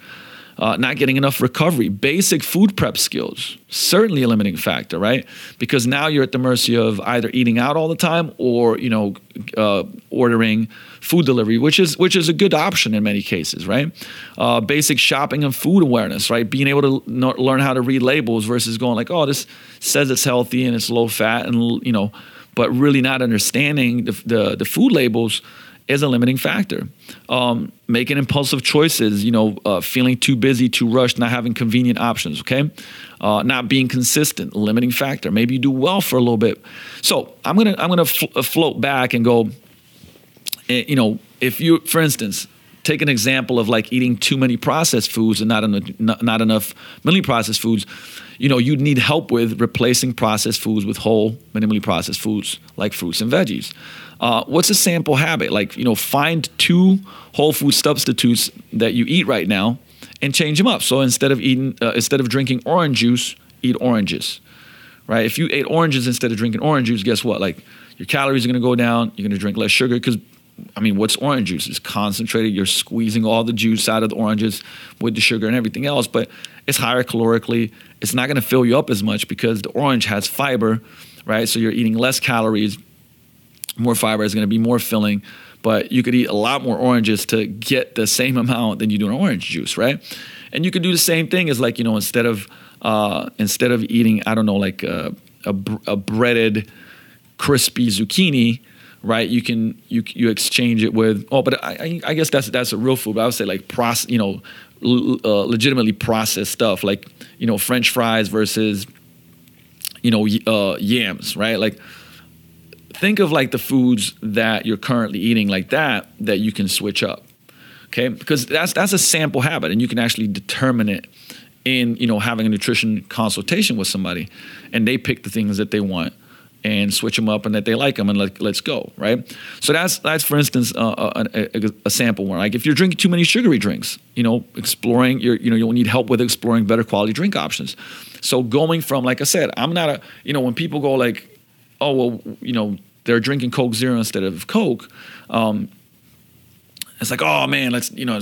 uh, not getting enough recovery, basic food prep skills, certainly a limiting factor, right? Because now you're at the mercy of either eating out all the time or you know uh, ordering food delivery, which is which is a good option in many cases, right? Uh, basic shopping and food awareness, right? Being able to learn how to read labels versus going like, oh, this says it's healthy and it's low fat, and you know, but really not understanding the, the, the food labels is a limiting factor. Um, making impulsive choices, you know, uh, feeling too busy, too rushed, not having convenient options, okay? Uh, not being consistent, limiting factor. Maybe you do well for a little bit. So I'm gonna I'm gonna fl- uh, float back and go. Eh, you know, if you, for instance, take an example of like eating too many processed foods and not not enough minimally processed foods, you know, you'd need help with replacing processed foods with whole, minimally processed foods like fruits and veggies. Uh, what's a sample habit? Like, you know, find two whole food substitutes that you eat right now and change them up. So instead of eating, uh, instead of drinking orange juice, eat oranges, right? If you ate oranges instead of drinking orange juice, guess what? Like your calories are going to go down. You're going to drink less sugar because I mean, what's orange juice? It's concentrated. You're squeezing all the juice out of the oranges with the sugar and everything else, but it's higher calorically. It's not going to fill you up as much because the orange has fiber, right? So you're eating less calories, more fiber is going to be more filling, but you could eat a lot more oranges to get the same amount than you do in orange juice, right? And you could do the same thing as like you know instead of uh, instead of eating I don't know like a, a, a breaded crispy zucchini right? You can you you exchange it with oh, but I I guess that's that's a real food. But I would say like process, you know, uh, legitimately processed stuff like you know French fries versus you know uh, yams, right? Like think of like the foods that you're currently eating like that that you can switch up. Okay, because that's that's a sample habit, and you can actually determine it in you know having a nutrition consultation with somebody, and they pick the things that they want and switch them up and that they like them and let, let's go right? So that's that's for instance uh, uh a, a, a, sample one. Like if you're drinking too many sugary drinks you know exploring your you know you'll need help with exploring better quality drink options. So going from like i said i'm not a you know when people go like oh well you know they're drinking coke zero instead of coke um, it's like oh man let's you know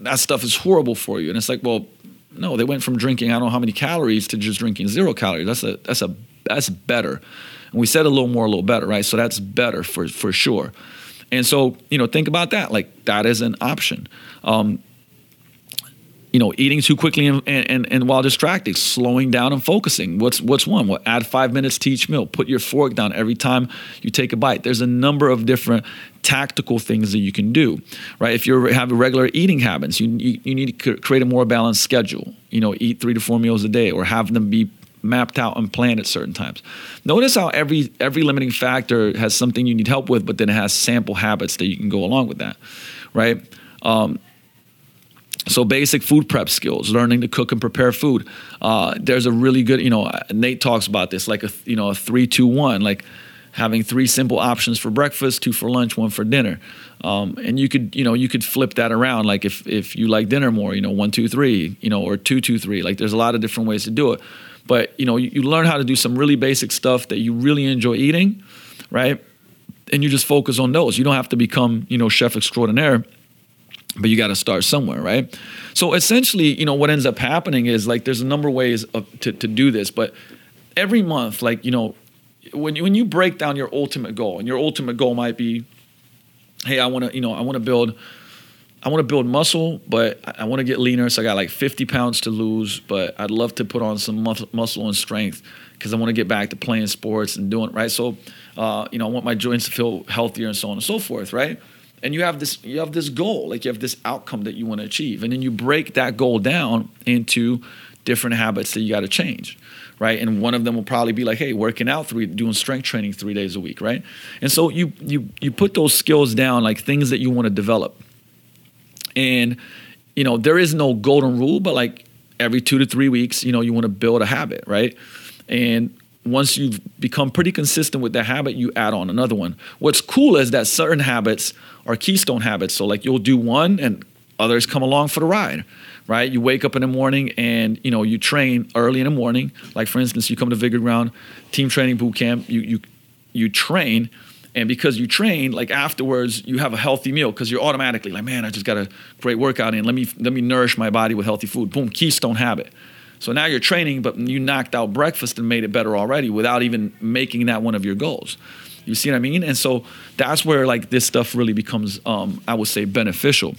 that stuff is horrible for you and it's like well no they went from drinking i don't know how many calories to just drinking zero calories that's a that's a that's better and we said a little more, a little better, right? So that's better for for sure. And so, you know, think about that. Like that is an option. Um, you know, eating too quickly and, and, and while distracted, slowing down and focusing. What's what's one? Well, add five minutes to each meal. Put your fork down every time you take a bite. There's a number of different tactical things that you can do, right? If you have regular eating habits, you, you, you need to create a more balanced schedule. You know, eat three to four meals a day, or have them be mapped out and planned at certain times. Notice how every every limiting factor has something you need help with, but then it has sample habits that you can go along with that, right? Um, so basic food prep skills, learning to cook and prepare food. Uh, there's a really good, you know, Nate talks about this, like a you know a three two one, like having three simple options for breakfast, two for lunch, one for dinner. Um, and you could, you know, you could flip that around. Like if if you like dinner more, you know, one two three, you know, or two two three. Like there's a lot of different ways to do it. But you know, you, you learn how to do some really basic stuff that you really enjoy eating, right? And you just focus on those. You don't have to become, you know, chef extraordinaire, but you got to start somewhere, right? So essentially, you know, what ends up happening is like there's a number of ways of, to to do this, but every month, like you know, when you, when you break down your ultimate goal, and your ultimate goal might be, hey, I want to, you know, I want to build I want to build muscle, but I want to get leaner. So I got like 50 pounds to lose, but I'd love to put on some muscle and strength because I want to get back to playing sports and doing right. So, uh, you know, I want my joints to feel healthier and so on and so forth, right? And you have this, you have this goal, like you have this outcome that you want to achieve, and then you break that goal down into different habits that you got to change right? And one of them will probably be like, hey, working out three, doing strength training three days a week, right? And so you you you put those skills down, like things that you want to develop. And, you know, there is no golden rule, but like every two to three weeks, you know, you want to build a habit, right? And once you've become pretty consistent with that habit, you add on another one. What's cool is that certain habits are keystone habits. So like you'll do one and others come along for the ride, right? You wake up in the morning and you know you train early in the morning. Like for instance, you come to Vigor Ground team training boot camp. You you you train, and because you train, like afterwards you have a healthy meal because you're automatically like, man, I just got a great workout in. Let me let me nourish my body with healthy food. Boom, keystone habit. So now you're training, but you knocked out breakfast and made it better already without even making that one of your goals. You see what I mean? And so that's where like this stuff really becomes, um, I would say, beneficial.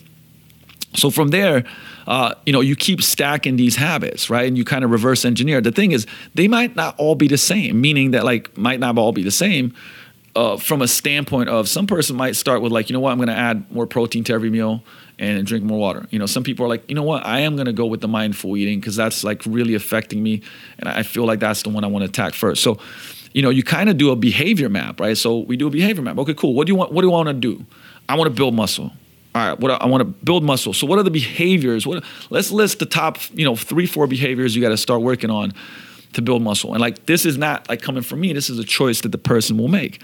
So from there, uh, you know, you keep stacking these habits, right? And you kind of reverse engineer. The thing is, they might not all be the same, meaning that like might not all be the same. Uh, from a standpoint of some person might start with like, you know what, I'm going to add more protein to every meal and drink more water. You know, some people are like, you know what, I am gonna go with the mindful eating because that's like really affecting me, and I feel like that's the one I want to attack first. So, you know, you kind of do a behavior map, right? So we do a behavior map. Okay, cool. What do you want? What do you want to do? I want to build muscle. All right, what I want to build muscle. So what are the behaviors? What let's list the top, you know, three, four behaviors you got to start working on to build muscle. And like this is not like coming from me. This is a choice that the person will make.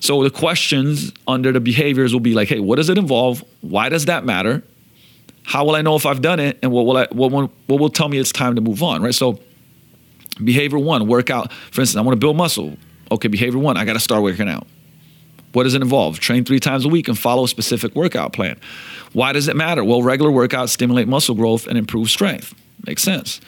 So the questions under the behaviors will be like, hey, what does it involve? Why does that matter? How will I know if I've done it? And what will I, what, will, what will tell me it's time to move on, right? So behavior one, workout. For instance, I want to build muscle. Okay, behavior one, I got to start working out. What does it involve? Train three times a week and follow a specific workout plan. Why does it matter? Well, regular workouts stimulate muscle growth and improve strength. Makes sense.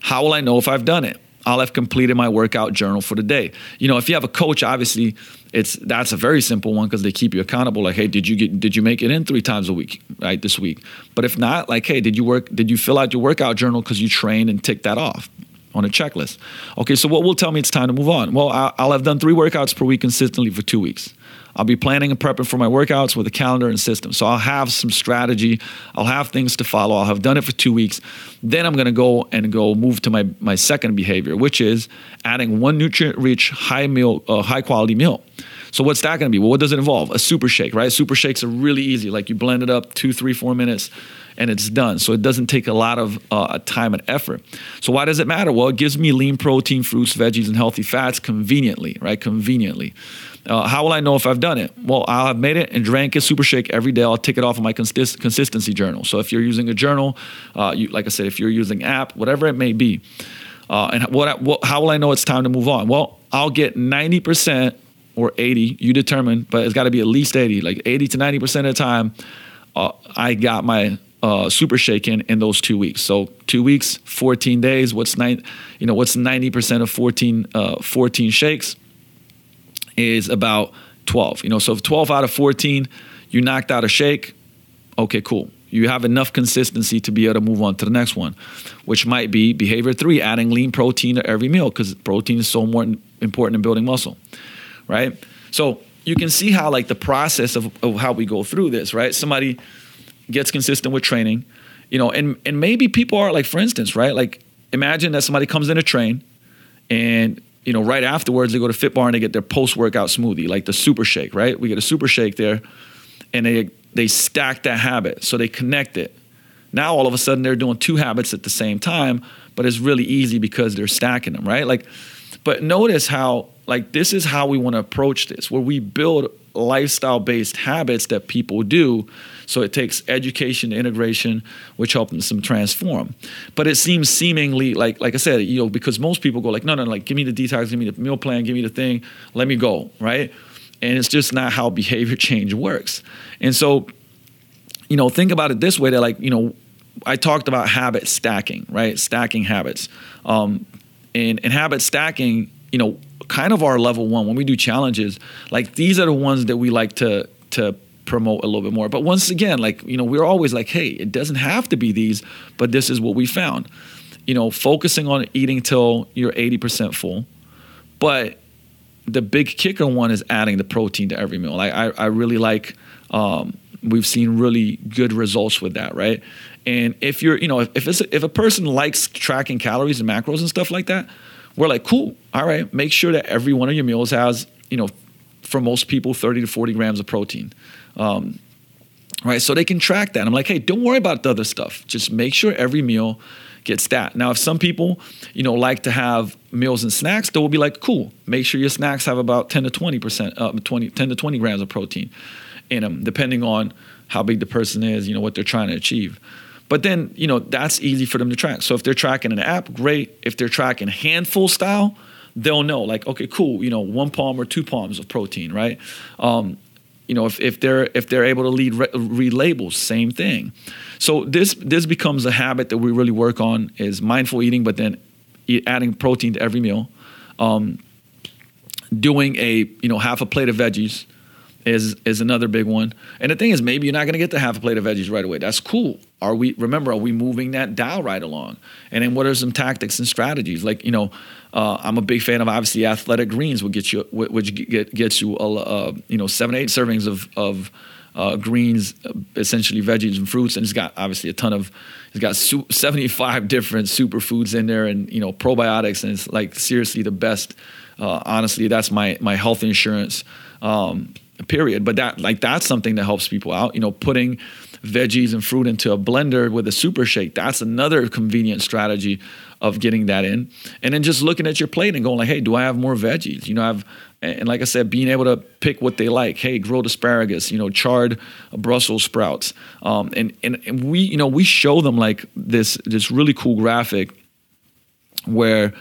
How will I know if I've done it? I'll have completed my workout journal for the day. You know, if you have a coach, obviously it's that's a very simple one because they keep you accountable. Like, hey, did you get did you make it in three times a week, right? This week. But if not, like, hey, did you work did you fill out your workout journal because you trained and tick that off on a checklist? Okay, so what will tell me it's time to move on? Well, I'll have done three workouts per week consistently for two weeks. I'll be planning and prepping for my workouts with a calendar and system. So I'll have some strategy. I'll have things to follow. I'll have done it for two weeks. Then I'm going to go and go move to my, my second behavior, which is adding one nutrient rich, high meal, uh, high quality meal. So what's that going to be? Well, what does it involve? A super shake, right? Super shakes are really easy. Like you blend it up two, three, four minutes and it's done. So it doesn't take a lot of uh, time and effort. So why does it matter? Well, it gives me lean protein, fruits, veggies, and healthy fats conveniently, right? Conveniently. Uh, how will I know if I've done it? Well, I'll have made it and drank a super shake every day. I'll tick it off of my consist- consistency journal. So if you're using a journal, uh, you, like I said, if you're using app, whatever it may be, uh, and what, what, how will I know it's time to move on? Well, I'll get 90% or 80, you determine, but it's got to be at least 80, like 80 to 90% of the time, uh, I got my uh, super shake in in those two weeks. So two weeks, 14 days. What's nine? You know, what's 90% of 14 uh, 14 shakes? Is about 12. You know, so if 12 out of 14, you knocked out a shake, okay, cool. You have enough consistency to be able to move on to the next one, which might be behavior three, adding lean protein to every meal because protein is so more important in building muscle, right? So you can see how like the process of, of how we go through this, right? Somebody gets consistent with training, you know, and and maybe people are like, for instance, right? Like imagine that somebody comes in a train and you know, right afterwards they go to Fit Bar and they get their post workout smoothie, like the Super Shake, right? We get a Super Shake there, and they they stack that habit, so they connect it. Now all of a sudden they're doing two habits at the same time, but it's really easy because they're stacking them, right? Like, but notice how like this is how we want to approach this, where we build lifestyle based habits that people do. So it takes education, integration, which helps them transform. But it seems seemingly like, like I said, you know, because most people go like, no, no, like give me the detox, give me the meal plan, give me the thing, let me go, right? And it's just not how <laughs> behavior change works. And so, you know, think about it this way: that like, you know, I talked about habit stacking, right? Stacking habits, um, and and habit stacking, you know kind of our level one when we do challenges like these are the ones that we like to to promote a little bit more but once again like you know we're always like hey it doesn't have to be these but this is what we found you know focusing on eating till you're 80% full but the big kicker one is adding the protein to every meal like i, I really like um, we've seen really good results with that right and if you're you know if, if it's if a person likes tracking calories and macros and stuff like that we're like, cool. All right. Make sure that every one of your meals has, you know, for most people, 30 to 40 grams of protein. Um, right. So they can track that. I'm like, hey, don't worry about the other stuff. Just make sure every meal gets that. Now, if some people, you know, like to have meals and snacks, they will be like, cool. Make sure your snacks have about 10 to 20 percent, uh, 20, 10 to 20 grams of protein in them, depending on how big the person is, you know, what they're trying to achieve. But then, you know, that's easy for them to track. So if they're tracking an app, great. If they're tracking handful style, they'll know like, okay, cool, you know, one palm or two palms of protein, right? Um, you know, if, if they're if they're able to lead read labels, same thing. So this this becomes a habit that we really work on is mindful eating, but then adding protein to every meal. Um, doing a you know half a plate of veggies is is another big one. And the thing is, maybe you're not going to get the half a plate of veggies right away. That's cool. Are we? Remember, are we moving that dial right along? And then what are some tactics and strategies? Like you know, uh, I'm a big fan of obviously athletic greens, which get you which get, gets you uh, you know seven eight servings of of uh, greens, essentially veggies and fruits, and it's got obviously a ton of it's got 75 different superfoods in there, and you know probiotics, and it's like seriously the best. Uh, honestly, that's my my health insurance. Um, period. But that like that's something that helps people out. You know, putting veggies and fruit into a blender with a super shake. That's another convenient strategy of getting that in. And then just looking at your plate and going like, hey, do I have more veggies? You know, I've and like I said, being able to pick what they like. Hey, grilled asparagus, you know, charred Brussels sprouts. Um, and, and and we, you know, we show them like this this really cool graphic where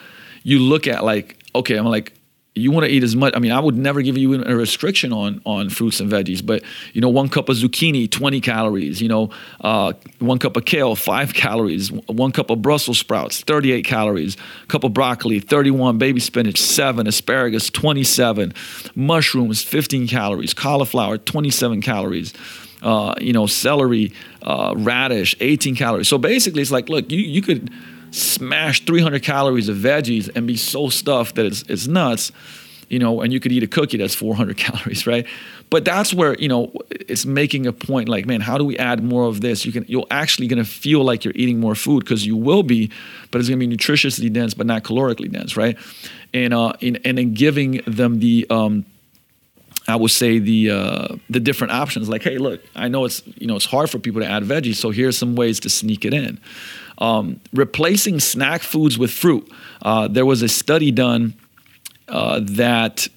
you look at like, okay, I'm like, you want to eat as much. I mean, I would never give you a restriction on on fruits and veggies, but you know, one cup of zucchini, 20 calories. You know, uh, one cup of kale, five calories. One cup of Brussels sprouts, 38 calories. A cup of broccoli, 31. Baby spinach, seven. Asparagus, 27. Mushrooms, 15 calories. Cauliflower, 27 calories. Uh, you know, celery, uh, radish, 18 calories. So basically, it's like, look, you you could smash 300 calories of veggies and be so stuffed that it's, it's nuts, you know, and you could eat a cookie that's 400 <laughs> calories, right? But that's where, you know, it's making a point like, man, how do we add more of this? You can, you're actually going to feel like you're eating more food because you will be, but it's going to be nutritiously dense, but not calorically dense, right? And, uh, in, and then giving them the, um, I would say the uh, the different options. Like, hey, look, I know it's you know it's hard for people to add veggies, so here's some ways to sneak it in. Um, replacing snack foods with fruit. Uh, there was a study done uh, that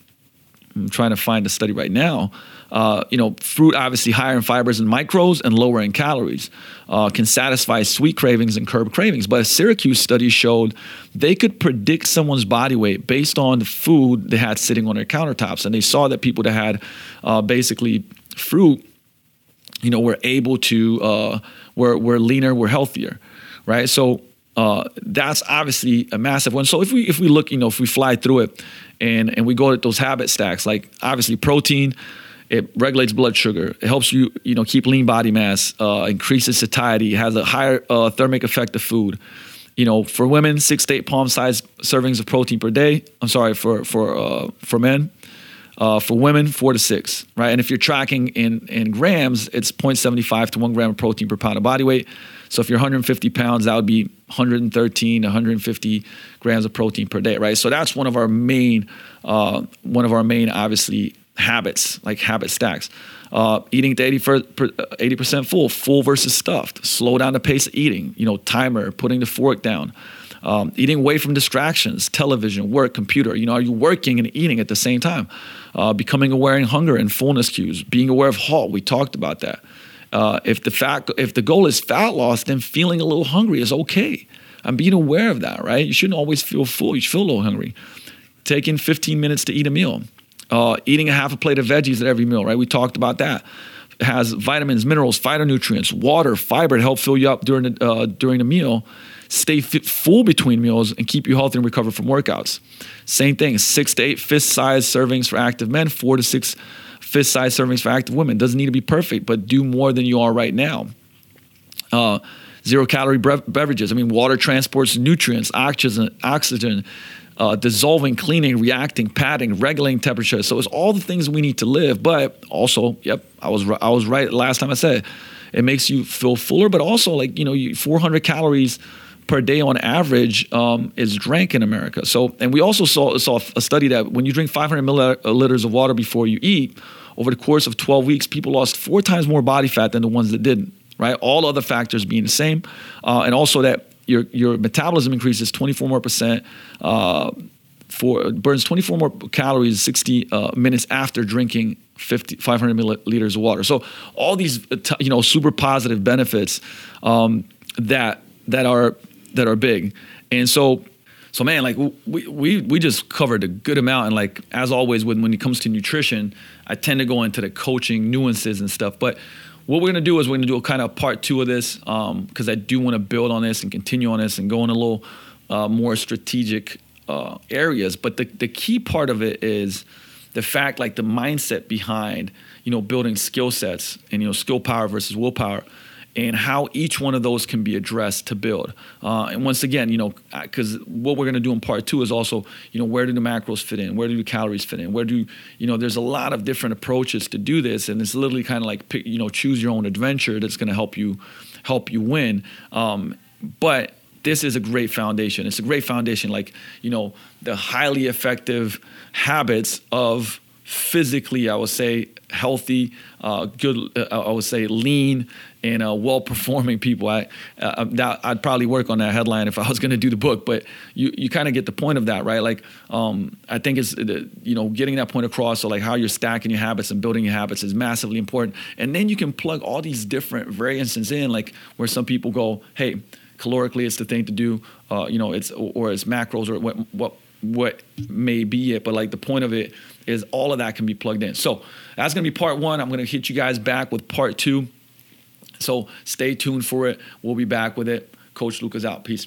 I'm trying to find the study right now. Uh, you know, fruit obviously higher in fibers and micros and lower in calories, uh, can satisfy sweet cravings and curb cravings. But a Syracuse study showed they could predict someone's body weight based on the food they had sitting on their countertops, and they saw that people that had uh, basically fruit, you know, were able to uh, were were leaner, were healthier right? So uh, that's obviously a massive one. So if we if we look, you know, if we fly through it and and we go to those habit stacks, like obviously protein, it regulates blood sugar. It helps you, you know, keep lean body mass, uh, increases satiety, has a higher uh, thermic effect of food. You know, for women, six to eight palm size servings of protein per day. I'm sorry for for uh, for men. Uh, for women, four to six, right? And if you're tracking in in grams, it's 0.75 to one gram of protein per pound of body weight. So if you're 150 pounds, that would be 113, 150 grams of protein per day, right? So that's one of our main, uh, one of our main, obviously, habits, like habit stacks. Uh, eating to 80 percent full, full versus stuffed. Slow down the pace of eating. You know, timer, putting the fork down. Um, eating away from distractions, television, work, computer. You know, are you working and eating at the same time? Uh, becoming aware in hunger and fullness cues. Being aware of halt. We talked about that. Uh, if the fat, if the goal is fat loss, then feeling a little hungry is okay. I'm being aware of that, right? You shouldn't always feel full. You should feel a little hungry. Taking 15 minutes to eat a meal. Uh, eating a half a plate of veggies at every meal, right? We talked about that. It has vitamins, minerals, phytonutrients, water, fiber to help fill you up during the, uh, during the meal. Stay fit, full between meals and keep you healthy and recover from workouts. Same thing, six to eight fist size servings for active men, four to six fist size servings for active women. Doesn't need to be perfect, but do more than you are right now. Uh, zero calorie beverages. I mean, water transports nutrients, oxygen, oxygen uh, dissolving, cleaning, reacting, padding, regulating temperature. So it's all the things we need to live. But also, yep, I was I was right last time I said it makes you feel fuller, but also like you know, you, 400 calories per day on average um, is drank in America. So, and we also saw saw a study that when you drink 500 milliliters of water before you eat, over the course of 12 weeks, people lost four times more body fat than the ones that didn't, right? All other factors being the same. Uh, and also that your your metabolism increases 24 more percent. Uh, for burns 24 more calories 60 uh, minutes after drinking 50, 500 milliliters of water. So all these uh, you know super positive benefits um, that that are that are big, and so so man, like we we we just covered a good amount, and like as always, when when it comes to nutrition, I tend to go into the coaching nuances and stuff, but. What we're gonna do is we're gonna do a kind of part two of this because um, I do want to build on this and continue on this and go in a little uh, more strategic uh, areas. But the, the key part of it is the fact, like the mindset behind, you know, building skill sets and, you know, skill power versus willpower and how each one of those can be addressed to build. Uh, and once again, you know, because what we're going to do in part two is also, you know, where do the macros fit in? Where do the calories fit in? Where do, you know, there's a lot of different approaches to do this, and it's literally kind of like, pick, you know, choose your own adventure that's going to help you, help you win. Um, but this is a great foundation. It's a great foundation, like you know, the highly effective habits of physically, I would say, healthy, uh, good, uh, I would say, lean and uh, well-performing people. I uh, that, I'd probably work on that headline if I was going to do the book, but you you kind of get the point of that, right? Like, um, I think it's you know getting that point across. So like how you're stacking your habits and building your habits is massively important, and then you can plug all these different variances in, like where some people go, hey calorically it's the thing to do uh, you know it's or it's macros or what what what may be it but like the point of it is all of that can be plugged in so that's going to be part one i'm going to hit you guys back with part two so stay tuned for it. We'll be back with it. Coach Luka's out. Peace